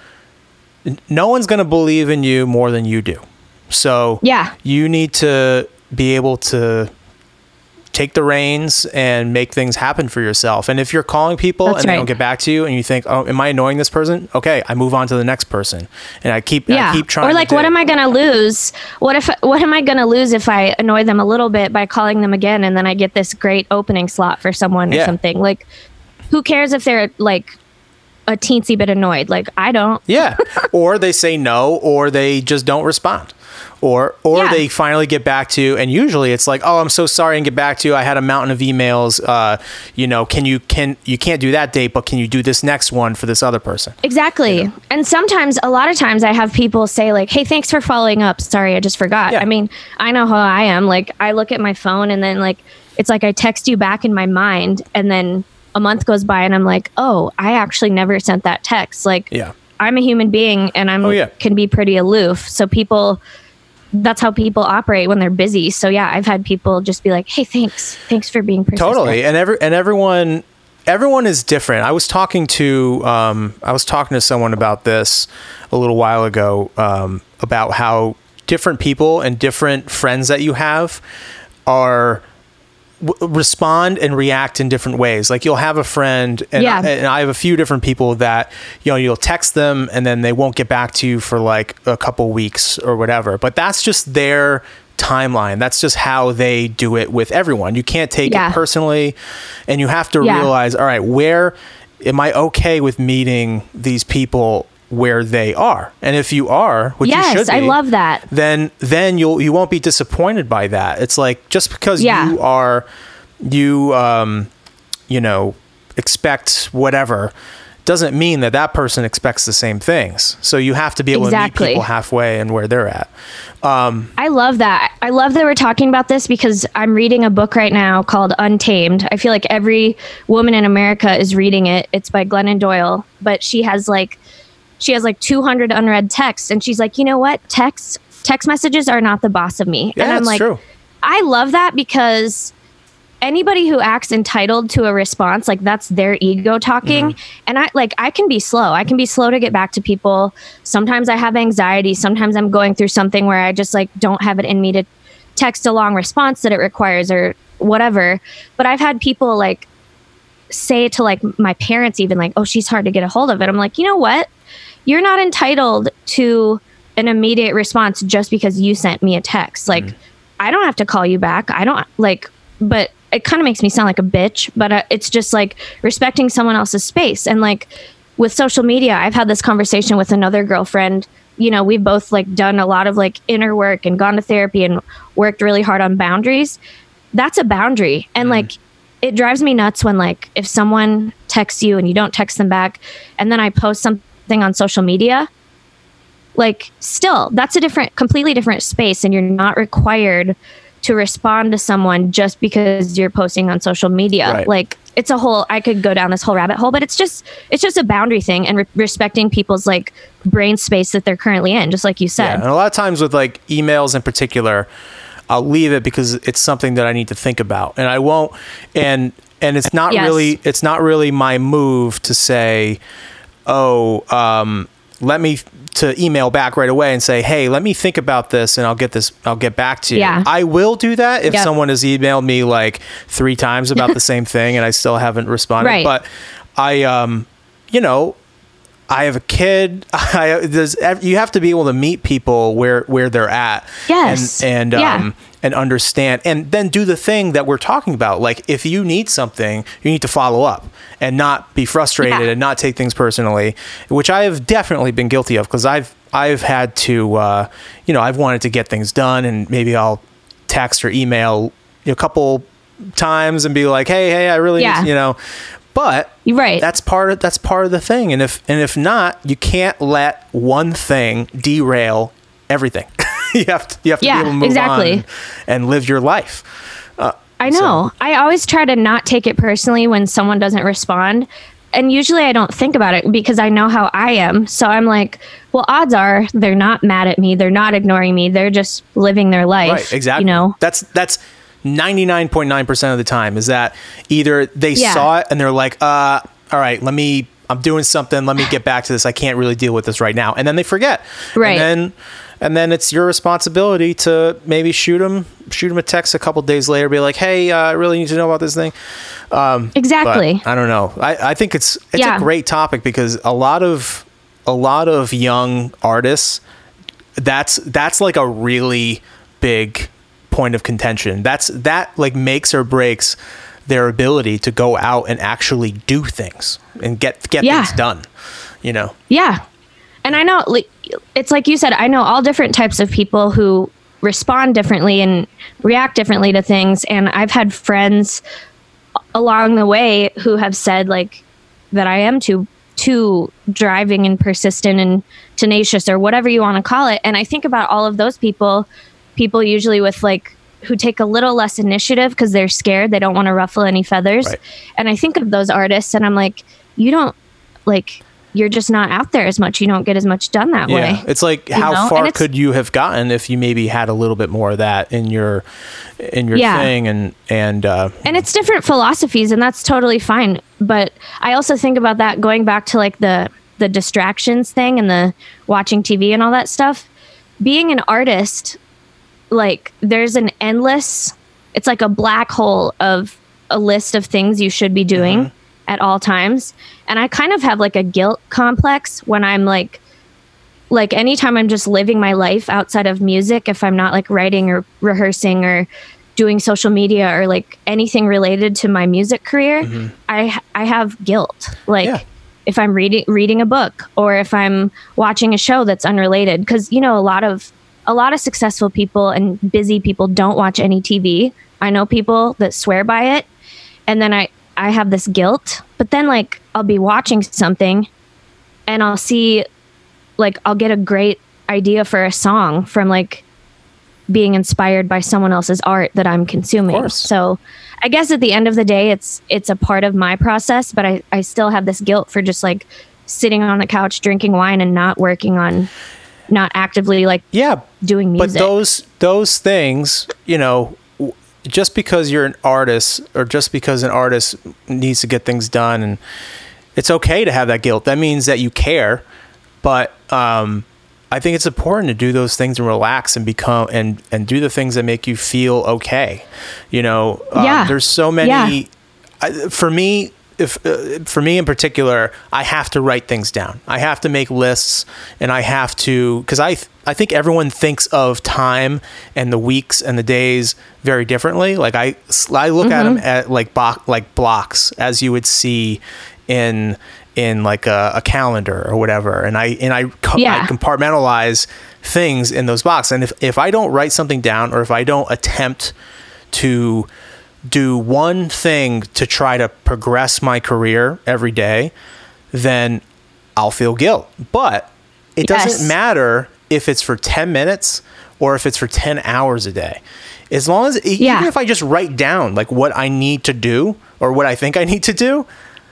no one's going to believe in you more than you do. So Yeah. you need to be able to take the reins and make things happen for yourself. And if you're calling people That's and they don't get back to you and you think, "Oh, am I annoying this person?" Okay, I move on to the next person. And I keep I yeah keep trying or like what am i gonna lose what if what am i gonna lose if i annoy them a little bit by calling them again and then i get this great opening slot for someone or something like who cares if they're like a teensy bit annoyed like i don't Yeah. or they say no, or they just don't respond. Or or Yeah. they finally get back to you and usually it's like, "Oh, I'm so sorry and get back to you. I had a mountain of emails. Uh, you know, can you can you can't do that date, but can you do this next one for this other person?" Exactly. And sometimes, a lot of times, I have people say, like, hey, thanks for following up. Sorry, I just forgot. Yeah. I mean, I know how I am. Like, I look at my phone and then, like, it's like I text you back in my mind. And then a month goes by and I'm like, oh, I actually never sent that text. Like, Yeah. I'm a human being and I'm Oh, yeah. can be pretty aloof. So people, that's how people operate when they're busy. So yeah, I've had people just be like, hey, thanks. Thanks for being persistent. Totally. And every and everyone everyone is different. I was talking to um, I was talking to someone about this a little while ago um, about how different people and different friends that you have are w- respond and react in different ways. Like you'll have a friend, and, Yeah. I, and I have a few different people that you know you'll text them and then they won't get back to you for like a couple weeks or whatever. But that's just their timeline. That's just how they do it with everyone. You can't take Yeah. it personally, and you have to Yeah. realize, all right, where am I okay with meeting these people? Where they are, and if you are, which you Yes, should I love that. then then you'll you won't be disappointed by that. It's like just because Yeah. you are you um you know expect whatever doesn't mean that that person expects the same things. So you have to be able to Exactly. meet people halfway and where they're at. I love that. I love that we're talking about this because I'm reading a book right now called Untamed. I feel like every woman in America is reading it. It's by Glennon Doyle, but she has like she has like 200 unread texts and she's like, "You know what? Texts text messages are not the boss of me. Yeah, and I'm that's like, true. I love that because anybody who acts entitled to a response, like that's their ego talking. Mm-hmm. And I like I can be slow. I can be slow to get back to people. Sometimes I have anxiety. Sometimes I'm going through something where I just like don't have it in me to text a long response that it requires or whatever. But I've had people like say to like my parents even like, "Oh, she's hard to get a hold of." It. I'm like, "You know what? You're not entitled to an immediate response just because you sent me a text. Like I don't have to call you back. I don't like but it kind of makes me sound like a bitch, but uh, it's just like respecting someone else's space and like with social media, I've had this conversation with another girlfriend. You know, we've both like done a lot of like inner work and gone to therapy and worked really hard on boundaries. That's a boundary. And like it drives me nuts when like if someone texts you and you don't text them back and then I post something on social media, like still that's a different completely different space and you're not required to respond to someone just because you're posting on social media. Right. Like it's a whole I could go down this whole rabbit hole, but it's just it's just a boundary thing and re- respecting people's like brain space that they're currently in, just like you Yeah, said. and a lot of times with like emails in particular, I'll leave it because it's something that I need to think about, and I won't. And and it's not Yes. really it's not really my move to say, oh, um, let me to email back right away and say, hey, let me think about this, and I'll get this. I'll get back to you. Yeah. I will do that if Yep. someone has emailed me like three times about the same thing, and I still haven't responded. Right. But I, um, you know, I have a kid. I you have to be able to meet people where where they're at. Yes. And and Yeah. um and understand and then do the thing that we're talking about. Like if you need something, you need to follow up and not be frustrated Yeah. and not take things personally, which I have definitely been guilty of because I've I've had to uh, you know, I've wanted to get things done and maybe I'll text or email a couple times and be like, "Hey, hey, I really Yeah. need, you know." But You're right. that's part of that's part of the thing and if and if not you can't let one thing derail everything you have to you have to Yeah, be able to move exactly. on and live your life I know. I always try to not take it personally when someone doesn't respond. And usually I don't think about it because I know how I am. So I'm like, well, odds are they're not mad at me. They're not ignoring me. They're just living their life. right exactly You know? that's that's 99.9% of the time is that either they Yeah. saw it and they're like uh all right let me i'm doing something let me get back to this i can't really deal with this right now and then they forget Right. and then and then it's your responsibility to maybe shoot them shoot them a text a couple days later be like hey uh, i really need to know about this thing Exactly. I don't know. I, I think it's it's Yeah. a great topic because a lot of a lot of young artists that's that's like a really big point of contention. That's that like makes or breaks their ability to go out and actually do things and get get Yeah. things done. You know. Yeah. And I know like, it's like you said, I know all different types of people who respond differently and react differently to things. And I've had friends along the way who have said like that I am too too driving and persistent and tenacious or whatever you want to call it. And I think about all of those people, people usually with like who take a little less initiative because they're scared, they don't want to ruffle any feathers. Right. And I think of those artists and I'm like, you don't like you're just not out there as much. You don't get as much done that Yeah. way. It's like You how know? far could you have gotten if you maybe had a little bit more of that in your in your Yeah. thing and and uh and it's different philosophies and that's totally fine but i also think about that going back to like the the distractions thing and the watching tv and all that stuff being an artist like there's an endless it's like a black hole of a list of things you should be doing at all times. And i kind of have like a guilt complex when i'm like like anytime i'm just living my life outside of music if i'm not like writing or rehearsing or doing social media or like anything related to my music career mm-hmm. i i have guilt. Like Yeah. if i'm reading reading a book or if i'm watching a show that's unrelated because you know a lot of a lot of successful people and busy people don't watch any tv i know people that swear by it. And then i i have this guilt but then like i'll be watching something and i'll see like i'll get a great idea for a song from like being inspired by someone else's art that i'm consuming so i guess at the end of the day it's it's a part of my process but i i still have this guilt for just like sitting on the couch drinking wine and not working on not actively like yeah doing music. but those those things you know just because you're an artist or just because an artist needs to get things done and it's okay to have that guilt that means that you care but um I think it's important to do those things and relax and become and and do the things that make you feel okay. You know, um, Yeah. there's so many. Yeah. I, for me, if uh, for me in particular, I have to write things down. I have to make lists, and I have to because I th- I think everyone thinks of time and the weeks and the days very differently. Like I I look at them at like bo- like blocks as you would see in in like a, a calendar or whatever, and I and I, co- Yeah. I compartmentalize things in those boxes. And if if I don't write something down or if I don't attempt to do one thing to try to progress my career every day, then I'll feel guilt. But it Yes. doesn't matter if it's for 10 minutes or if it's for 10 hours a day. As long as, Yeah. even if I just write down like what I need to do or what I think I need to do,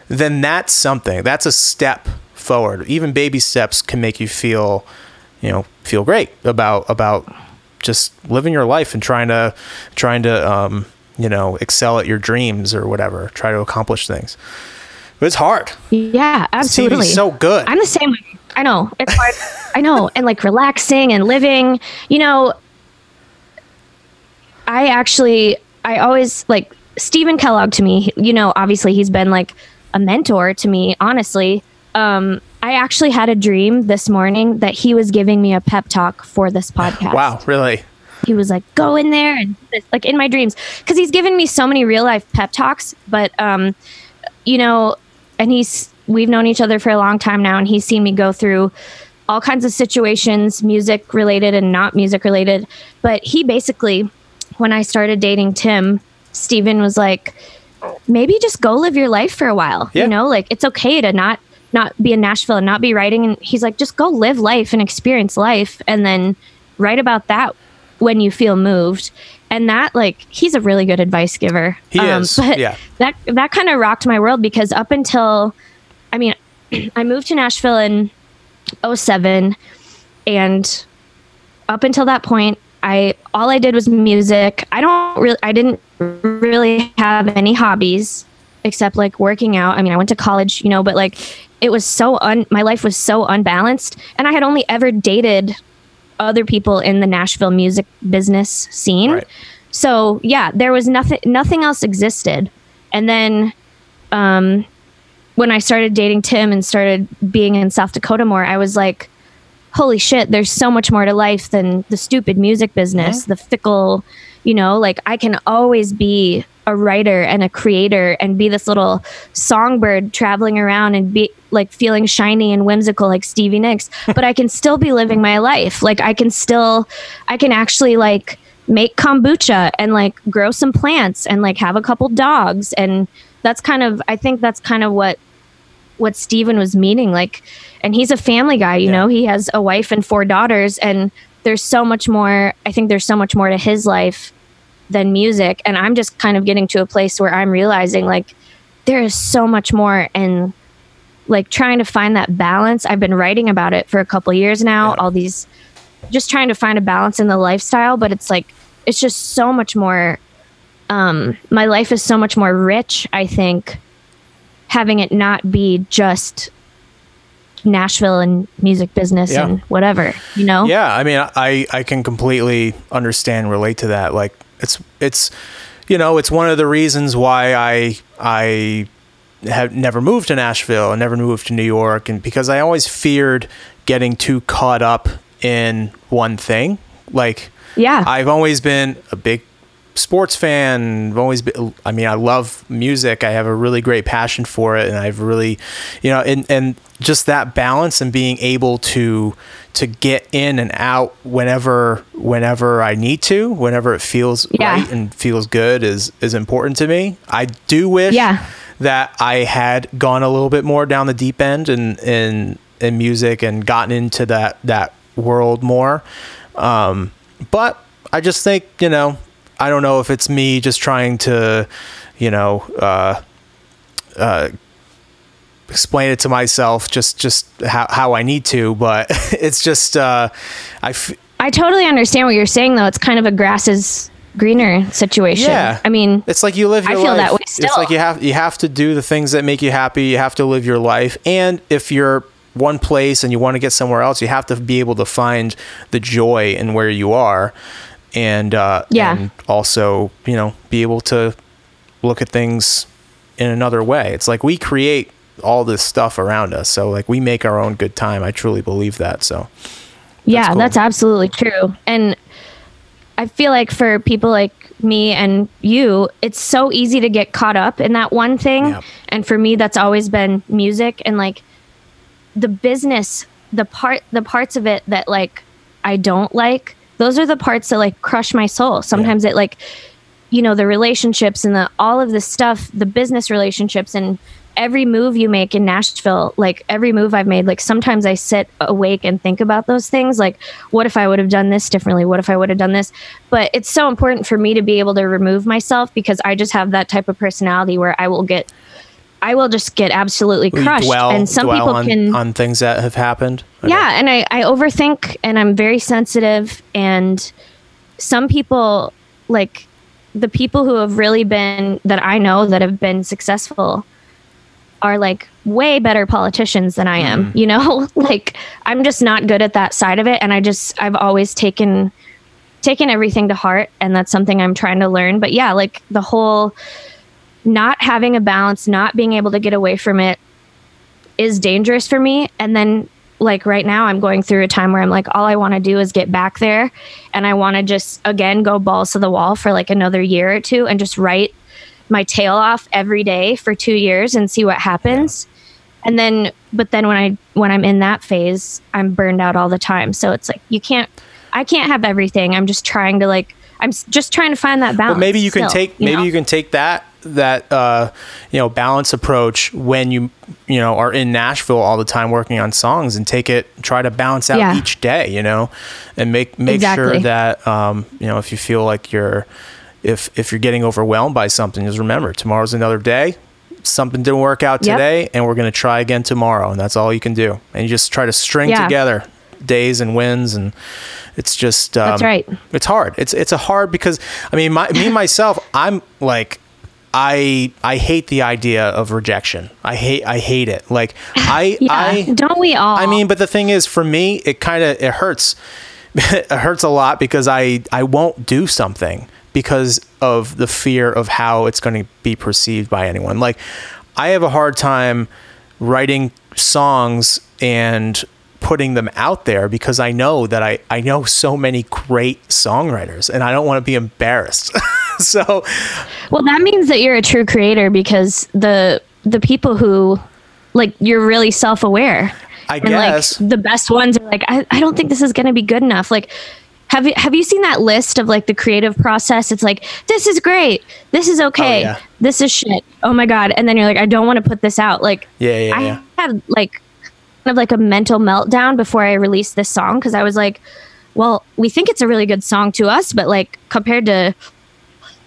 then that's something. That's a step forward. Even baby steps can make you feel, you know, feel great about about just living your life and trying to trying to um, you know, excel at your dreams or whatever, try to accomplish things. But it's hard. yeah, absolutely. So good. I'm the same. I know. It's hard. I know. And like relaxing and living, you know, I actually, I always like Stephen Kellogg to me, you know, obviously he's been like a mentor to me, honestly. Um, I actually had a dream this morning that he was giving me a pep talk for this podcast. Wow, really? He was like, go in there and this, like in my dreams. Cause he's given me so many real life pep talks, but, um, you know, and he's, we've known each other for a long time now and he's seen me go through all kinds of situations, music related and not music related. But he basically, when I started dating Tim, Stephen was like, maybe just go live your life for a while. Yeah. You know, like it's okay to not not be in Nashville and not be writing. And he's like, just go live life and experience life, and then write about that when you feel moved. And that, like, he's a really good advice giver. He um, is, But yeah. that that kind of rocked my world because up until, I mean, I moved to Nashville in 07 and up until that point i all i did was music i don't really i didn't really have any hobbies except like working out i mean i went to college you know but like it was so un my life was so unbalanced and i had only ever dated other people in the nashville music business scene. Right. so yeah there was nothing nothing else existed. And then um when I started dating Tim and started being in South Dakota more, I was like, holy shit, there's so much more to life than the stupid music business, the fickle, you know, like I can always be a writer and a creator and be this little songbird traveling around and be like feeling shiny and whimsical like Stevie Nicks, but I can still be living my life. Like I can still, I can actually like make kombucha and like grow some plants and like have a couple dogs. And that's kind of, I think that's kind of what what Stephen was meaning. Like, and he's a family guy, you Yeah. know, he has a wife and four daughters, and there's so much more. I think there's so much more to his life than music. And I'm just kind of getting to a place where I'm realizing like there is so much more and like trying to find that balance. I've been writing about it for a couple years now, Yeah. all these just trying to find a balance in the lifestyle, but it's like it's just so much more um my life is so much more rich, I think, having it not be just Nashville and music business Yeah. and whatever, you know? Yeah, I mean, I I can completely understand, relate to that. Like it's it's you know, it's one of the reasons why I I have never moved to Nashville and never moved to New York and because I always feared getting too caught up in one thing. Like Yeah. I've always been a big sports fan. I've always been, I mean, I love music. I have a really great passion for it. And I've really, you know, and, and just that balance and being able to, to get in and out whenever, whenever I need to, whenever it feels Yeah. right and feels good is, is important to me. I do wish Yeah. that I had gone a little bit more down the deep end in, in, in music and gotten into that, that world more. Um, but I just think, you know, I don't know if it's me just trying to, you know, uh, uh, explain it to myself just just how, how I need to, but it's just uh, I. F- I totally understand what you're saying, though. It's kind of a grass is greener situation. Yeah. I mean, it's like you live your I feel life. that way still. It's like you have you have to do the things that make you happy. You have to live your life, and if you're one place and you want to get somewhere else, you have to be able to find the joy in where you are, and uh, Yeah. and also you know be able to look at things in another way. It's like we create all this stuff around us, so like we make our own good time. I truly believe that. So yeah, cool. that's absolutely true. And I feel like for people like me and you, it's so easy to get caught up in that one thing. And for me, that's always been music and like the business, the part, the parts of it that like I don't like. Those are the parts that like crush my soul. Sometimes it like, you know, the relationships and the all of the stuff, the business relationships and every move you make in Nashville, like every move I've made, like sometimes I sit awake and think about those things. Like, what if I would have done this differently? What if I would have done this? But it's so important for me to be able to remove myself because I just have that type of personality where I will get, I will just get absolutely crushed. dwell and some people on, can, on things that have happened. yeah, and I, I overthink and I'm very sensitive. And some people, like the people who have really been, that I know that have been successful, are like way better politicians than I am. Mm-hmm. You know, like I'm just not good at that side of it. And I just, I've always taken, taken everything to heart. And that's something I'm trying to learn. But yeah, like the whole not having a balance, not being able to get away from it is dangerous for me. And then like right now I'm going through a time where I'm like all I want to do is get back there and I want to just again go balls to the wall for like another year or two and just write my tail off every day for 2 years and see what happens. And then but then when I when I'm in that phase, I'm burned out all the time. So it's like you can't I can't have everything. I'm just trying to like I'm just trying to find that balance. But maybe you can still, take maybe know? you can take that that uh, you know balance approach when you you know are in Nashville all the time working on songs and take it try to balance out Yeah. each day you know and make make sure that um, you know if you feel like you're if if you're getting overwhelmed by something just remember tomorrow's another day something didn't work out Yep. today and we're going to try again tomorrow and that's all you can do and you just try to string Yeah. together days and wins and it's just um, That's right. it's hard. It's it's a hard because I mean, my, me myself, I'm like, I I hate the idea of rejection. I hate I hate it. Like I Yeah, I don't we all? I mean, but the thing is, for me, it kind of it hurts. it hurts a lot because I I won't do something because of the fear of how it's going to be perceived by anyone. Like I have a hard time writing songs and putting them out there because I know that I I know so many great songwriters and I don't want to be embarrassed. so Well, that means that you're a true creator because the the people who like you're really self-aware. I and guess like the best ones are like I, I don't think this is going to be good enough. Like have you have you seen that list of like the creative process? It's like this is great. This is okay. Oh, yeah. This is shit. Oh my god. And then you're like I don't want to put this out. Like Yeah, yeah, I yeah. had like of like a mental meltdown before I released this song because I was like, well, we think it's a really good song to us, but like compared to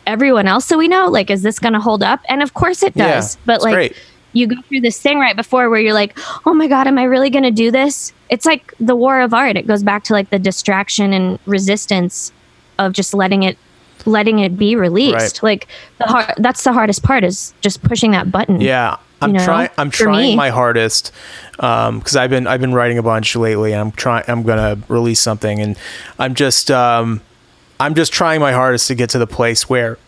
everyone else that we know, like, is this going to hold up? And of course it Yeah, does. but like, great. you go through this thing right before where you're like, oh my God, am I really going to do this? It's like the war of art. It goes back to like the distraction and resistance of just letting it letting it be released Right. like the hard that's the hardest part is just pushing that button Yeah, I'm you know, trying. I'm trying my hardest because I've been I've been writing a bunch lately. And I'm trying. I'm gonna release something, and I'm just um, I'm just trying my hardest to get to the place where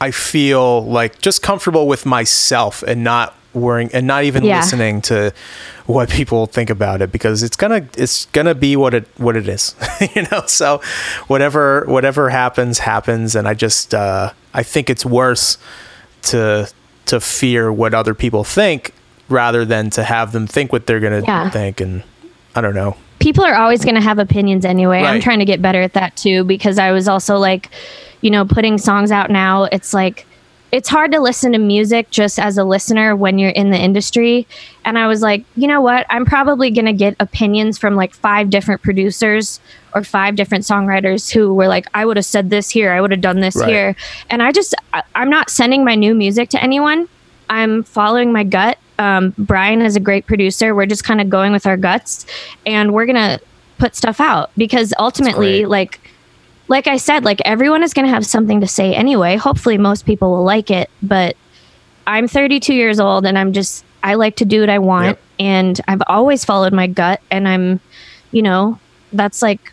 I feel like just comfortable with myself and not worrying and not even Yeah. listening to what people think about it because it's gonna it's gonna be what it what it is you know so whatever whatever happens happens and i just uh i think it's worse to to fear what other people think rather than to have them think what they're gonna Yeah. think and i don't know people are always going to have opinions anyway. I'm trying to get better at that too because I was also like, you know, putting songs out now. It's like, it's hard to listen to music just as a listener when you're in the industry. And I was like, you know what? I'm probably going to get opinions from like five different producers or five different songwriters who were like, I would have said this here, I would have done this Right. here. And I just, I, I'm not sending my new music to anyone. I'm following my gut. um, Brian is a great producer. We're just kind of going with our guts, and we're gonna put stuff out because ultimately, like like I said, like everyone is gonna have something to say anyway. Hopefully, most people will like it, but I'm 32 years old, and I'm just I like to do what I want, Yep. and I've always followed my gut, and I'm, you know, that's like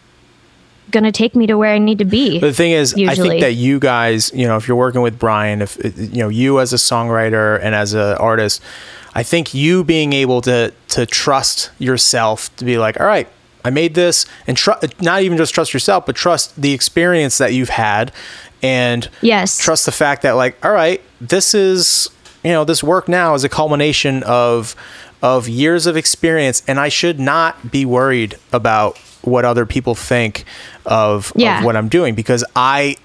gonna take me to where I need to be. The thing is, I think that you guys, you know, if you're working with Brian, if you know you as a songwriter and as an artist, I think you being able to to trust yourself to be like, all right, I made this, and tr- not even just trust yourself, but trust the experience that you've had, and Yes. trust the fact that like, all right, this is you know this work now is a culmination of of years of experience, and I should not be worried about what other people think of, Yeah. of what I'm doing because I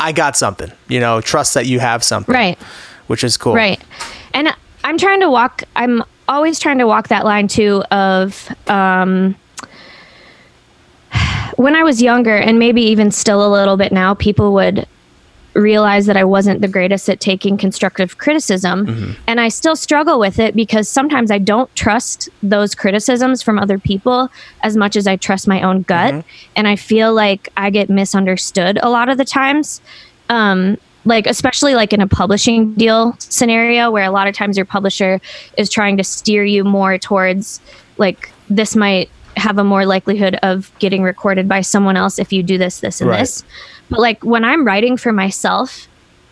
I got something. You know, trust that you have something. Right. Which is cool. Right. And I'm trying to walk, I'm always trying to walk that line too of um, when I was younger, and maybe even still a little bit now, people would realize that I wasn't the greatest at taking constructive criticism. And I still struggle with it because sometimes I don't trust those criticisms from other people as much as I trust my own gut. And I feel like I get misunderstood a lot of the times. Um, like especially like in a publishing deal scenario where a lot of times your publisher is trying to steer you more towards like this might have a more likelihood of getting recorded by someone else if you do this this and Right. this but like when i'm writing for myself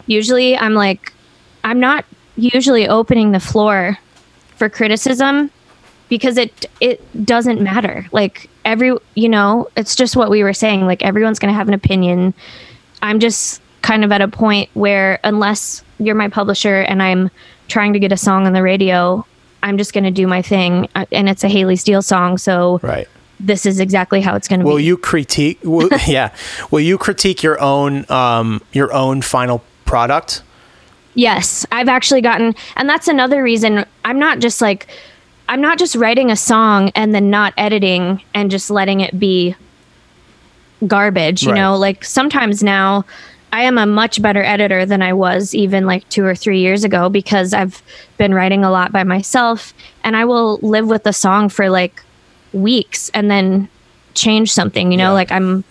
usually i'm like i'm not usually opening the floor for criticism because it it doesn't matter. Like every you know it's just what we were saying. Like everyone's going to have an opinion. I'm just kind of at a point where unless you're my publisher and i'm trying to get a song on the radio i'm just going to do my thing Uh, and it's a hailey steele song so Right. This is exactly how it's going to be. Will you critique? Will, yeah. Will you critique your own um your own final product? Yes, I've actually gotten, and that's another reason I'm not just like, I'm not just writing a song and then not editing and just letting it be garbage. You Right. know, like sometimes now I am a much better editor than I was even like two or three years ago because I've been writing a lot by myself and I will live with the song for like weeks and then change something, you know, Yeah. like I'm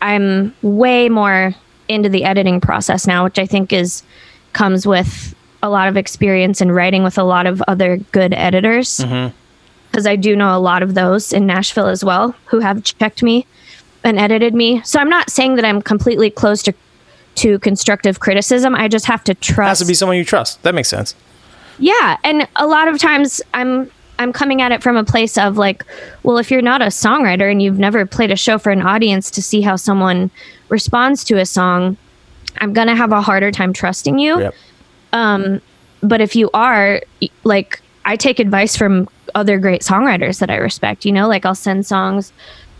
I'm way more into the editing process now, which I think is comes with a lot of experience in writing with a lot of other good editors. Mm-hmm. Because I do know a lot of those in Nashville as well who have checked me and edited me. So I'm not saying that I'm completely closed to to constructive criticism. I just have to trust. Has trust to be someone you trust. That makes sense. yeah, and a lot of times I'm I'm coming at it from a place of like, well, if you're not a songwriter and you've never played a show for an audience to see how someone responds to a song, I'm gonna have a harder time trusting you. Yep. But if you are, like, I take advice from other great songwriters that I respect. You know, like I'll send songs.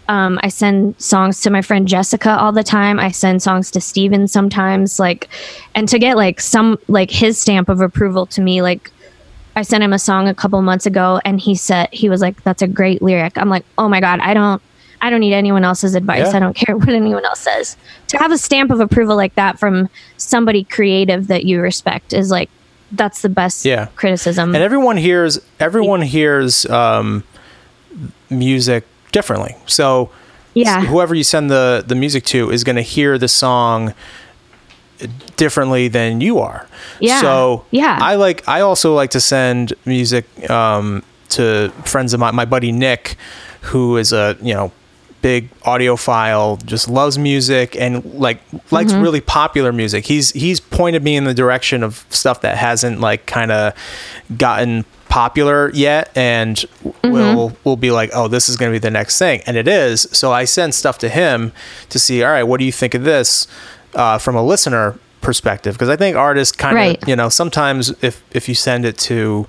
Um, I send songs to my friend Jessica all the time. I send songs to Stephen sometimes, like, and to get like some like his stamp of approval to me, like I sent him a song a couple months ago and he said he was like, That's a great lyric. I'm like, Oh my God, I don't I don't need anyone else's advice. Yeah. I don't care what anyone else says. To have a stamp of approval like that from somebody creative that you respect is like that's the best Yeah. criticism. And everyone hears everyone hears um, music differently. So Yeah. whoever you send the the music to is going to hear the song differently than you are. Yeah. So Yeah. I like I also like to send music um, to friends of mine. My buddy Nick, who is a you know big audiophile, just loves music and like likes Mm-hmm. really popular music. He's he's pointed me in the direction of stuff that hasn't like kind of gotten popular yet and Mm-hmm. will will be like oh this is going to be the next thing and it is so i send stuff to him to see all right what do you think of this uh, from a listener perspective because i think artists kind of Right. you know sometimes if if you send it to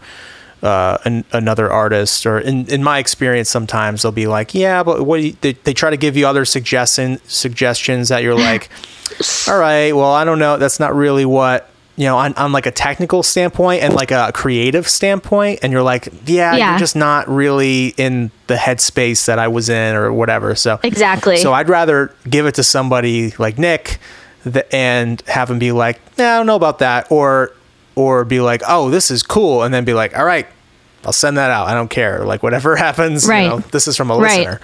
uh, an, another artist or in, in my experience sometimes they'll be like yeah but what they, they try to give you other suggestion suggestions that you're like all right well i don't know that's not really what you know on, on like a technical standpoint and like a creative standpoint and you're like yeah, Yeah. you're just not really in the headspace that i was in or whatever so Exactly. so i'd rather give it to somebody like nick th- and have him be like yeah i don't know about that or or be like, "Oh, this is cool," and then be like, "All right, I'll send that out. I don't care. Like whatever happens, Right. you know, this is from a Right. listener."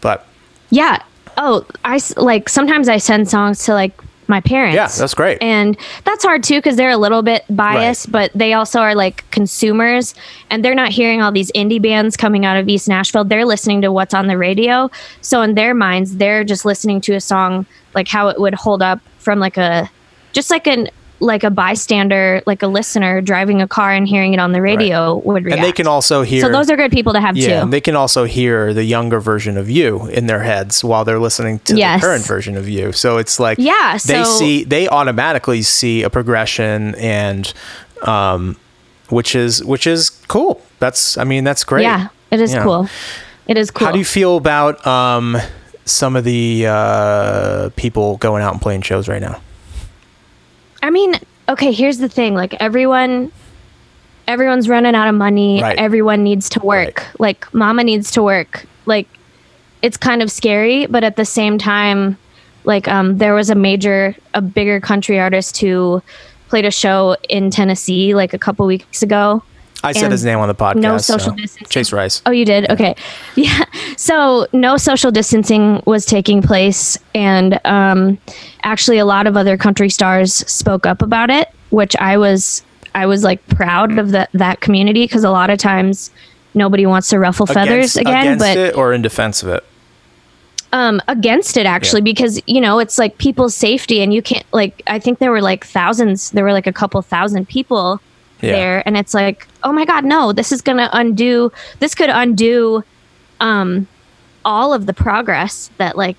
But Yeah. Oh, I like sometimes I send songs to like my parents. Yeah, that's great. And that's hard too because they're a little bit biased, but they also are like consumers and they're not hearing all these indie bands coming out of East Nashville. They're listening to what's on the radio. So in their minds, they're just listening to a song like how it would hold up from like a just like an like a bystander, like a listener driving a car and hearing it on the radio would react. and they can also hear so those are good people to have yeah, too. and they can also hear the younger version of you in their heads while they're listening to Yes. the current version of you. So it's like Yeah, they so- see they automatically see a progression and um which is which is cool. That's I mean that's great. Yeah, it is Yeah. cool. It is cool. How do you feel about um some of the uh people going out and playing shows right now? I mean, okay, here's the thing. Like everyone everyone's running out of money. Right. Everyone needs to work. Right. Like mama needs to work. Like it's kind of scary, but at the same time, like um there was a major a bigger country artist who played a show in Tennessee like a couple weeks ago. I said his name on the podcast. no so- social distancing. Chase Rice. Oh, you did? Okay. Yeah. So no social distancing was taking place. And um, actually, a lot of other country stars spoke up about it, which I was. I was like proud of that that community because a lot of times nobody wants to ruffle feathers Against- again, against but it or in defense of it. um against it actually Yeah. because you know it's like people's safety and you can't like I think there were like thousands there were like a couple thousand people Yeah. there and it's like oh my god no this is gonna undo this could undo um all of the progress that like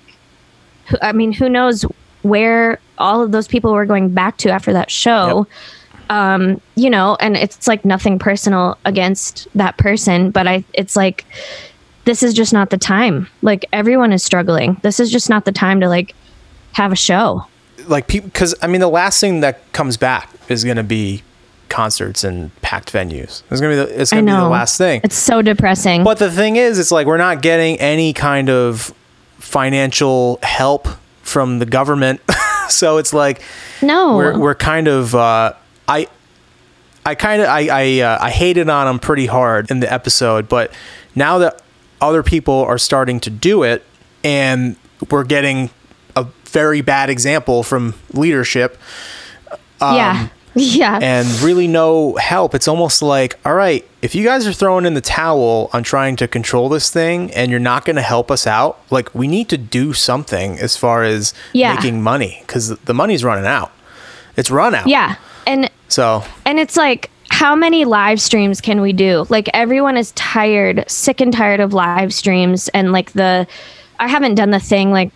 who- I mean who knows where all of those people were going back to after that show um you know and it's like nothing personal against that person but I it's like this is just not the time. Like everyone is struggling. This is just not the time to like have a show. like people because i mean the last thing that comes back is going to be concerts and packed venues it's going to be the, it's I going to be the last thing It's so depressing. but the thing is it's like we're not getting any kind of financial help from the government so it's like no. we're, we're kind of uh i i kind of i i uh, i hated on them pretty hard in the episode but now that other people are starting to do it and we're getting a very bad example from leadership yeah. Yeah. and really no help. It's almost like, all right, if you guys are throwing in the towel on trying to control this thing and you're not going to help us out, like we need to do something as far as Yeah. making money because the money's running out. It's run out. yeah. And So and it's like how many live streams can we do? Like everyone is tired, sick and tired of live streams and like the I haven't done the thing like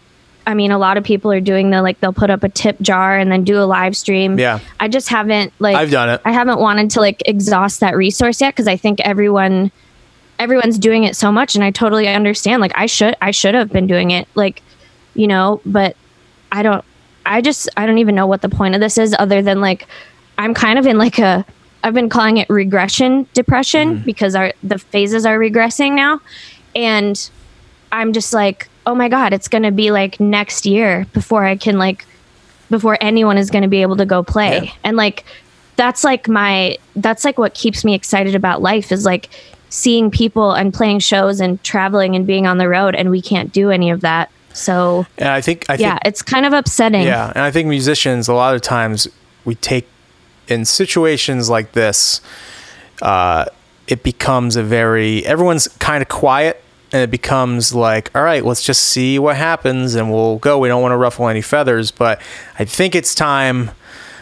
I mean a lot of people are doing the like they'll put up a tip jar and then do a live stream. Yeah. I just haven't like I've done it. I haven't wanted to like exhaust that resource yet because I think everyone everyone's doing it so much and I totally understand. Like I should I should have been doing it like you know, but I don't I just I don't even know what the point of this is other than like I'm kind of in like a I've been calling it regression depression mm-hmm. because our the phases are regressing now and I'm just like oh my god it's going to be like next year before I can like before anyone is going to be able to go play. Yeah. and like that's like my that's like what keeps me excited about life is like seeing people and playing shows and traveling and being on the road and we can't do any of that. So and I think I think yeah it's kind of upsetting. Yeah, and I think musicians a lot of times we take in situations like this, uh, it becomes a very everyone's kind of quiet, and it becomes like, all right, let's just see what happens, and we'll go. We don't want to ruffle any feathers, but I think it's time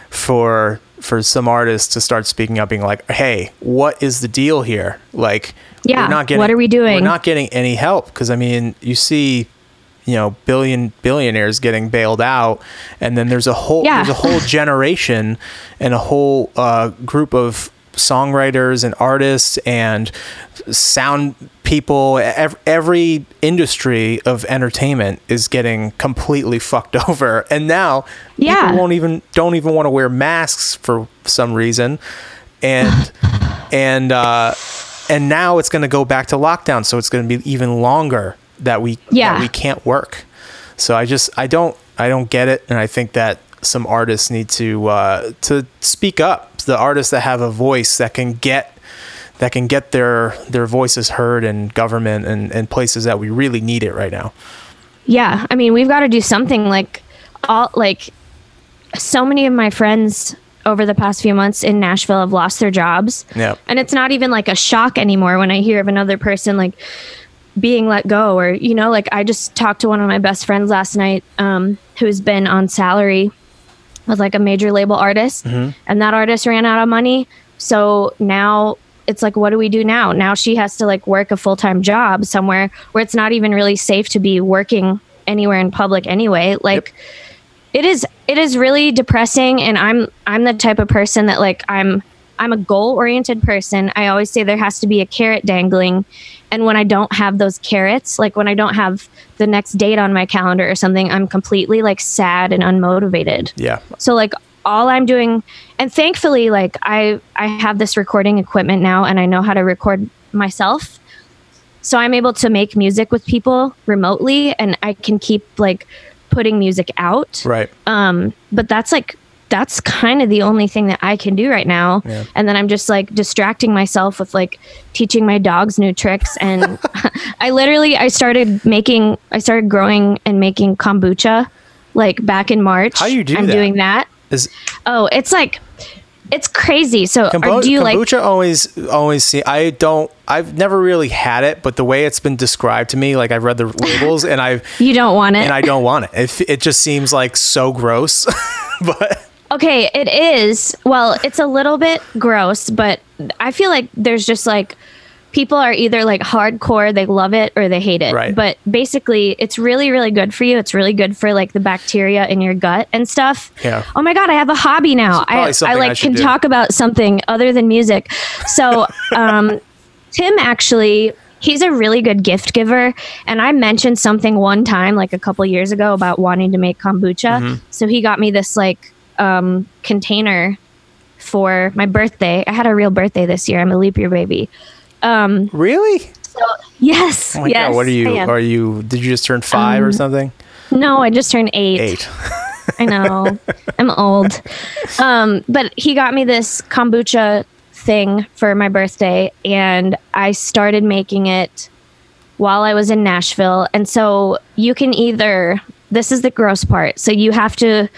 for for some artists to start speaking up, being like, hey, what is the deal here? Like, Yeah, we're not getting, what are we doing? We're not getting any help because I mean, you see you know billion billionaires getting bailed out and then there's a whole Yeah. there's a whole generation and a whole uh, group of songwriters and artists and sound people ev- every industry of entertainment is getting completely fucked over and now Yeah. people won't even don't even want to wear masks for some reason and and uh and now it's going to go back to lockdown so it's going to be even longer that we Yeah. that we can't work so i just i don't i don't get it and i think that some artists need to uh, to speak up. The artists that have a voice that can get that can get their their voices heard in government and, and places that we really need it right now. Yeah, I mean, we've got to do something like all like so many of my friends over the past few months in Nashville have lost their jobs. Yeah. And it's not even like a shock anymore when I hear of another person like being let go or you know like I just talked to one of my best friends last night um who's been on salary with like a major label artist and that artist ran out of money. So now it's like what do we do now? Now she has to like work a full-time job somewhere where it's not even really safe to be working anywhere in public anyway. Like it is it is really depressing and i'm i'm the type of person that like i'm i'm a goal oriented person i always say there has to be a carrot dangling and when i don't have those carrots like when i don't have the next date on my calendar or something i'm completely like sad and unmotivated Yeah. so like all I'm doing and thankfully like I I have this recording equipment now and I know how to record myself. So I'm able to make music with people remotely and I can keep like putting music out. Right. Um but that's like that's kind of the only thing that I can do right now. Yeah. And then I'm just like distracting myself with like teaching my dogs new tricks and I literally I started making I started growing and making kombucha like back in March. How you do I'm that? doing that. Is Oh, it's like it's crazy. So kombu- do you like kombucha always always see I don't I've never really had it, but the way it's been described to me, like I've read the labels and I've you don't want it? and I don't want it. It, it just seems like so gross. but Okay, it is. Well, it's a little bit gross, but I feel like there's just like people are either like hardcore, they love it or they hate it. Right. But basically, it's really really good for you. It's really good for like the bacteria in your gut and stuff. Yeah. Oh my god, I have a hobby now. I I something I like can do. talk about something other than music. So, um Tim actually he's a really good gift giver and i mentioned something one time like a couple years ago about wanting to make kombucha Mm-hmm. so he got me this like um, container for my birthday i had a real birthday this year i'm a leap year baby really? yes Oh my yes god, what are you? Are you did you just turn 5 or something? no i just turned eight, 8. i know i'm old um, but he got me this kombucha thing for my birthday and i started making it while I was in Nashville. And so you can either this is the gross part. So you have to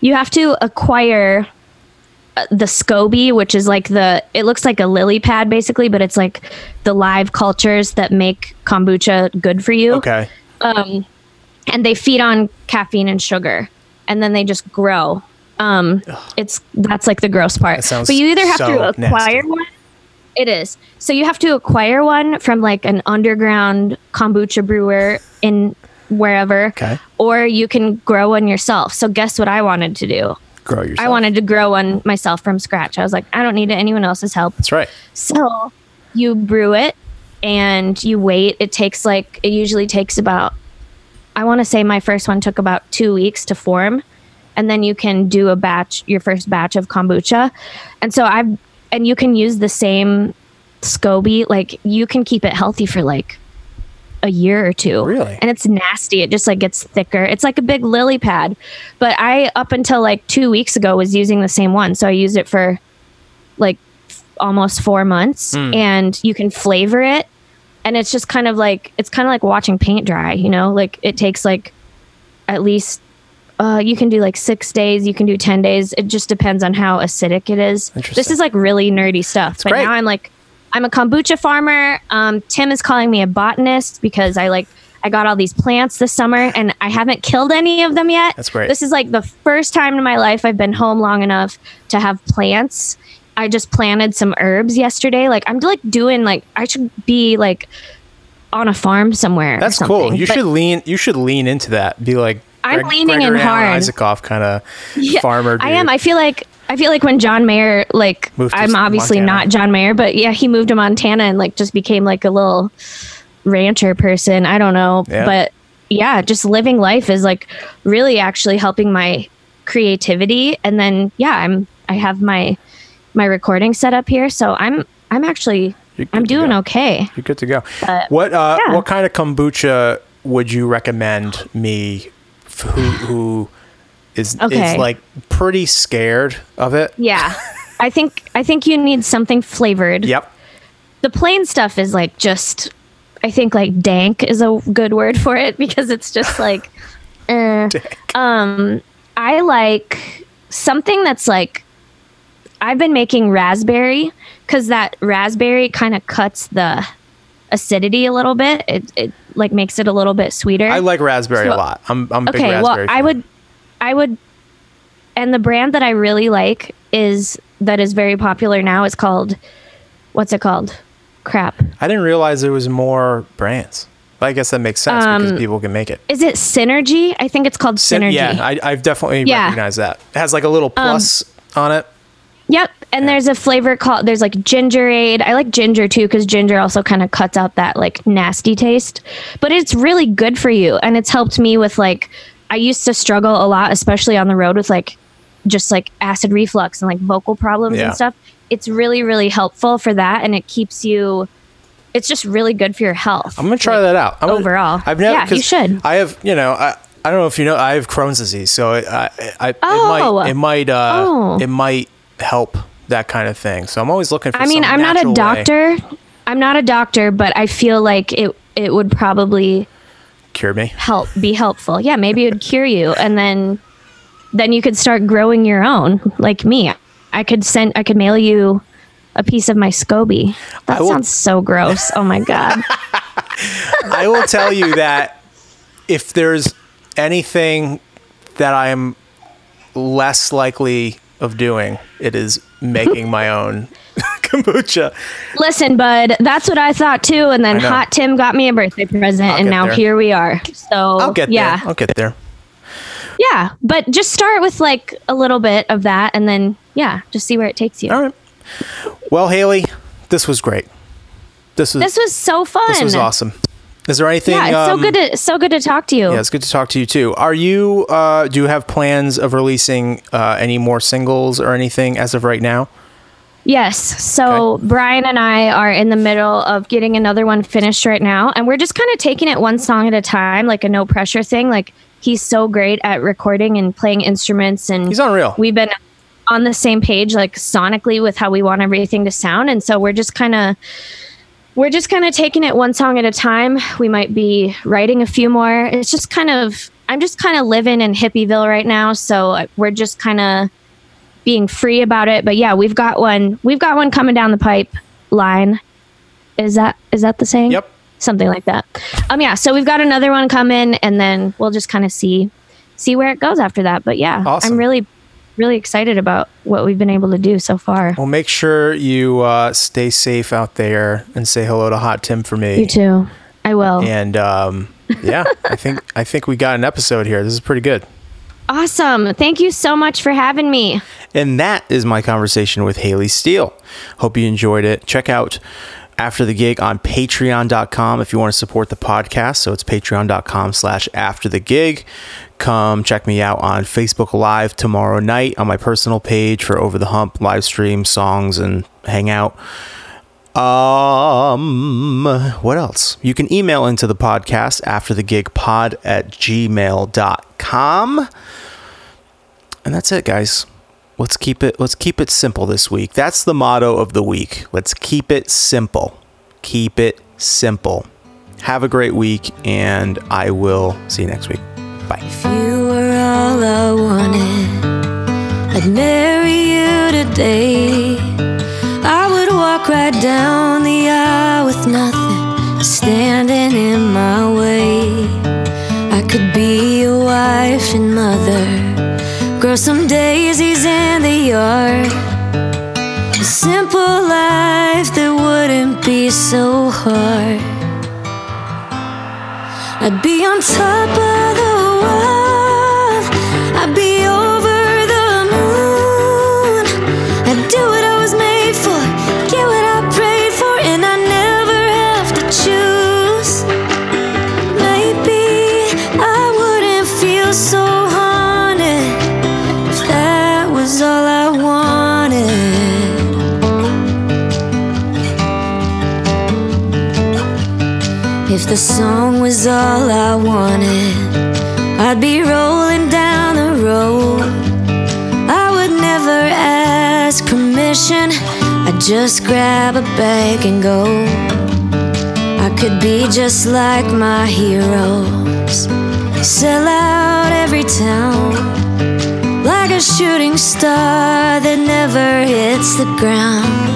you have to acquire the SCOBY, which is like the it looks like a lily pad basically, but it's like the live cultures that make kombucha good for you. Okay. And they feed on caffeine and sugar and then they just grow. Um it's that's like the gross part. But you either have so to acquire nasty. one it is. So you have to acquire one from like an underground kombucha brewer in wherever. Okay. Or you can grow one yourself. So guess what I wanted to do? Grow yourself. I wanted to grow one myself from scratch. I was like, I don't need anyone else's help. That's right. So you brew it and you wait. It takes like it usually takes about I want to say my first one took about 2 weeks to form and then you can do a batch your first batch of kombucha. And so I've and you can use the same SCOBY like you can keep it healthy for like a year or two. Really? And it's nasty. It just like gets thicker. It's like a big lily pad. But I up until like 2 weeks ago was using the same one. So I used it for like f- almost 4 months and you can flavor it and it's just kind of like it's kind of like watching paint dry, you know? Like it takes like at least uh, you can do like six days, you can do 10 days. It just depends on how acidic it is. This is like really nerdy stuff. but great. now I'm like, I'm a kombucha farmer. Um, Tim is calling me a botanist because I like, I got all these plants this summer and I haven't killed any of them yet. That's great. This is like the first time in my life I've been home long enough to have plants. I just planted some herbs yesterday. Like I'm like doing like I should be like on a farm somewhere. That's cool. You But- should lean you should lean into that. Be like I'm leaning in Gregory hard. Isakov kind of Yeah, farmer dude. I am. I feel like I feel like when John Mayer, like Moved I'm obviously Montana. not John Mayer, but yeah, he moved to Montana and like just became like a little rancher person. I don't know, Yeah. but yeah, just living life is like really actually helping my creativity. And then yeah, I'm I have my my recording set up here, so I'm I'm actually I'm doing okay. You're good to go. But, what uh, yeah. what kind of kombucha would you recommend me f- who who is Okay. is like pretty scared of it. Yeah. I think I think you need something flavored. Yep. The plain stuff is like just I think like dank is a good word for it because it's just like eh. um I like something that's like I've been making raspberry cuz that raspberry kind of cuts the acidity a little bit. It it like makes it a little bit sweeter. I like raspberry So- a lot. I'm I'm a big okay well raspberry. i would i would and the brand that i really like is that is very popular now is called what's it called crap I didn't realize there was more brands. But I guess that makes sense Um, because people can make it. is it synergy i think it's called Syn- synergy Yeah, I, I've definitely Yeah. Um, recognized that. It has like a little plus on it. yep and there's a flavor called there's like gingerade i like ginger too because ginger also kind of cuts out that like nasty taste but it's really good for you and it's helped me with like i used to struggle a lot especially on the road with like just like acid reflux and like vocal problems Yeah. and stuff it's really really helpful for that and it keeps you it's just really good for your health I'm gonna try that out. I'm gonna- overall. I've never. Yeah, you should. I have, you know, I, I don't know if you know, I have Crohn's disease, so it, I, I, Oh. it might, it might, uh, Oh. it might help that kind of thing. So I'm always looking for. I mean, I'm not a natural way. doctor. I'm not a doctor, but I feel like it it would probably Cure me. help be helpful. Yeah, maybe it would cure you and then then you could start growing your own like me. I could send I could mail you a piece of my SCOBY. That will- sounds so gross. Oh my god. I will tell you that if there's anything that I am less likely of doing, it is making my own kombucha. Listen, bud, that's what I thought too and then Hot Tim got me a birthday present I'll and now there. here we are. So I'll get yeah. there. I'll get there. Yeah, but just start with like a little bit of that and then yeah, just see where it takes you. All right. Well, Hailey, this was great. This was This was so fun. this was awesome. Is there anything? Yeah, it's um, so good to so good to talk to you. Yeah, it's good to talk to you too. Are you? Uh, do you have plans of releasing uh, any more singles or anything as of right now? Yes. So Brian and I are in the middle of getting another one finished right now, and we're just kind of taking it one song at a time, like a no pressure thing. Like he's so great at recording and playing instruments, and He's unreal. we've been on the same page, like sonically, with how we want everything to sound, and so we're just kind of. We're just kind of taking it one song at a time. We might be writing a few more. It's just kind of, I'm just kind of living in Hippieville right now. So we're just kind of being free about it. But yeah, we've got one. We've got one coming down the pipeline. Is that is that the saying? Yep. Something like that. Um. Yeah. So we've got another one coming, and then we'll just kind of see see where it goes after that. But yeah, Awesome. I'm really really excited about what we've been able to do so far. Well, make sure you uh, stay safe out there and say hello to Hot Tim for me. You too. I will. And um, yeah, I think I think we got an episode here. This is pretty good. Awesome. Thank you so much for having me. And that is my conversation with Hailey Steele. Hope you enjoyed it. Check out after the gig on patreon.com if you want to support the podcast. So it's patreon.com slash after the gig. Come check me out on Facebook Live tomorrow night on my personal page for Over the Hump live stream songs and hangout. Um, what else? You can email into the podcast after the gig pod at gmail.com. And that's it, guys. Let's keep it let's keep it simple this week. That's the motto of the week. Let's keep it simple. Keep it simple. Have a great week and I will see you next week. Bye. If you were all I wanted, I'd marry you today. Walk right down the aisle with nothing standing in my way. I could be your wife and mother, grow some daisies in the yard. A simple life that wouldn't be so hard. I'd be on top of the world. Just grab a bag and go. I could be just like my heroes, sell out every town. Like a shooting star that never hits the ground.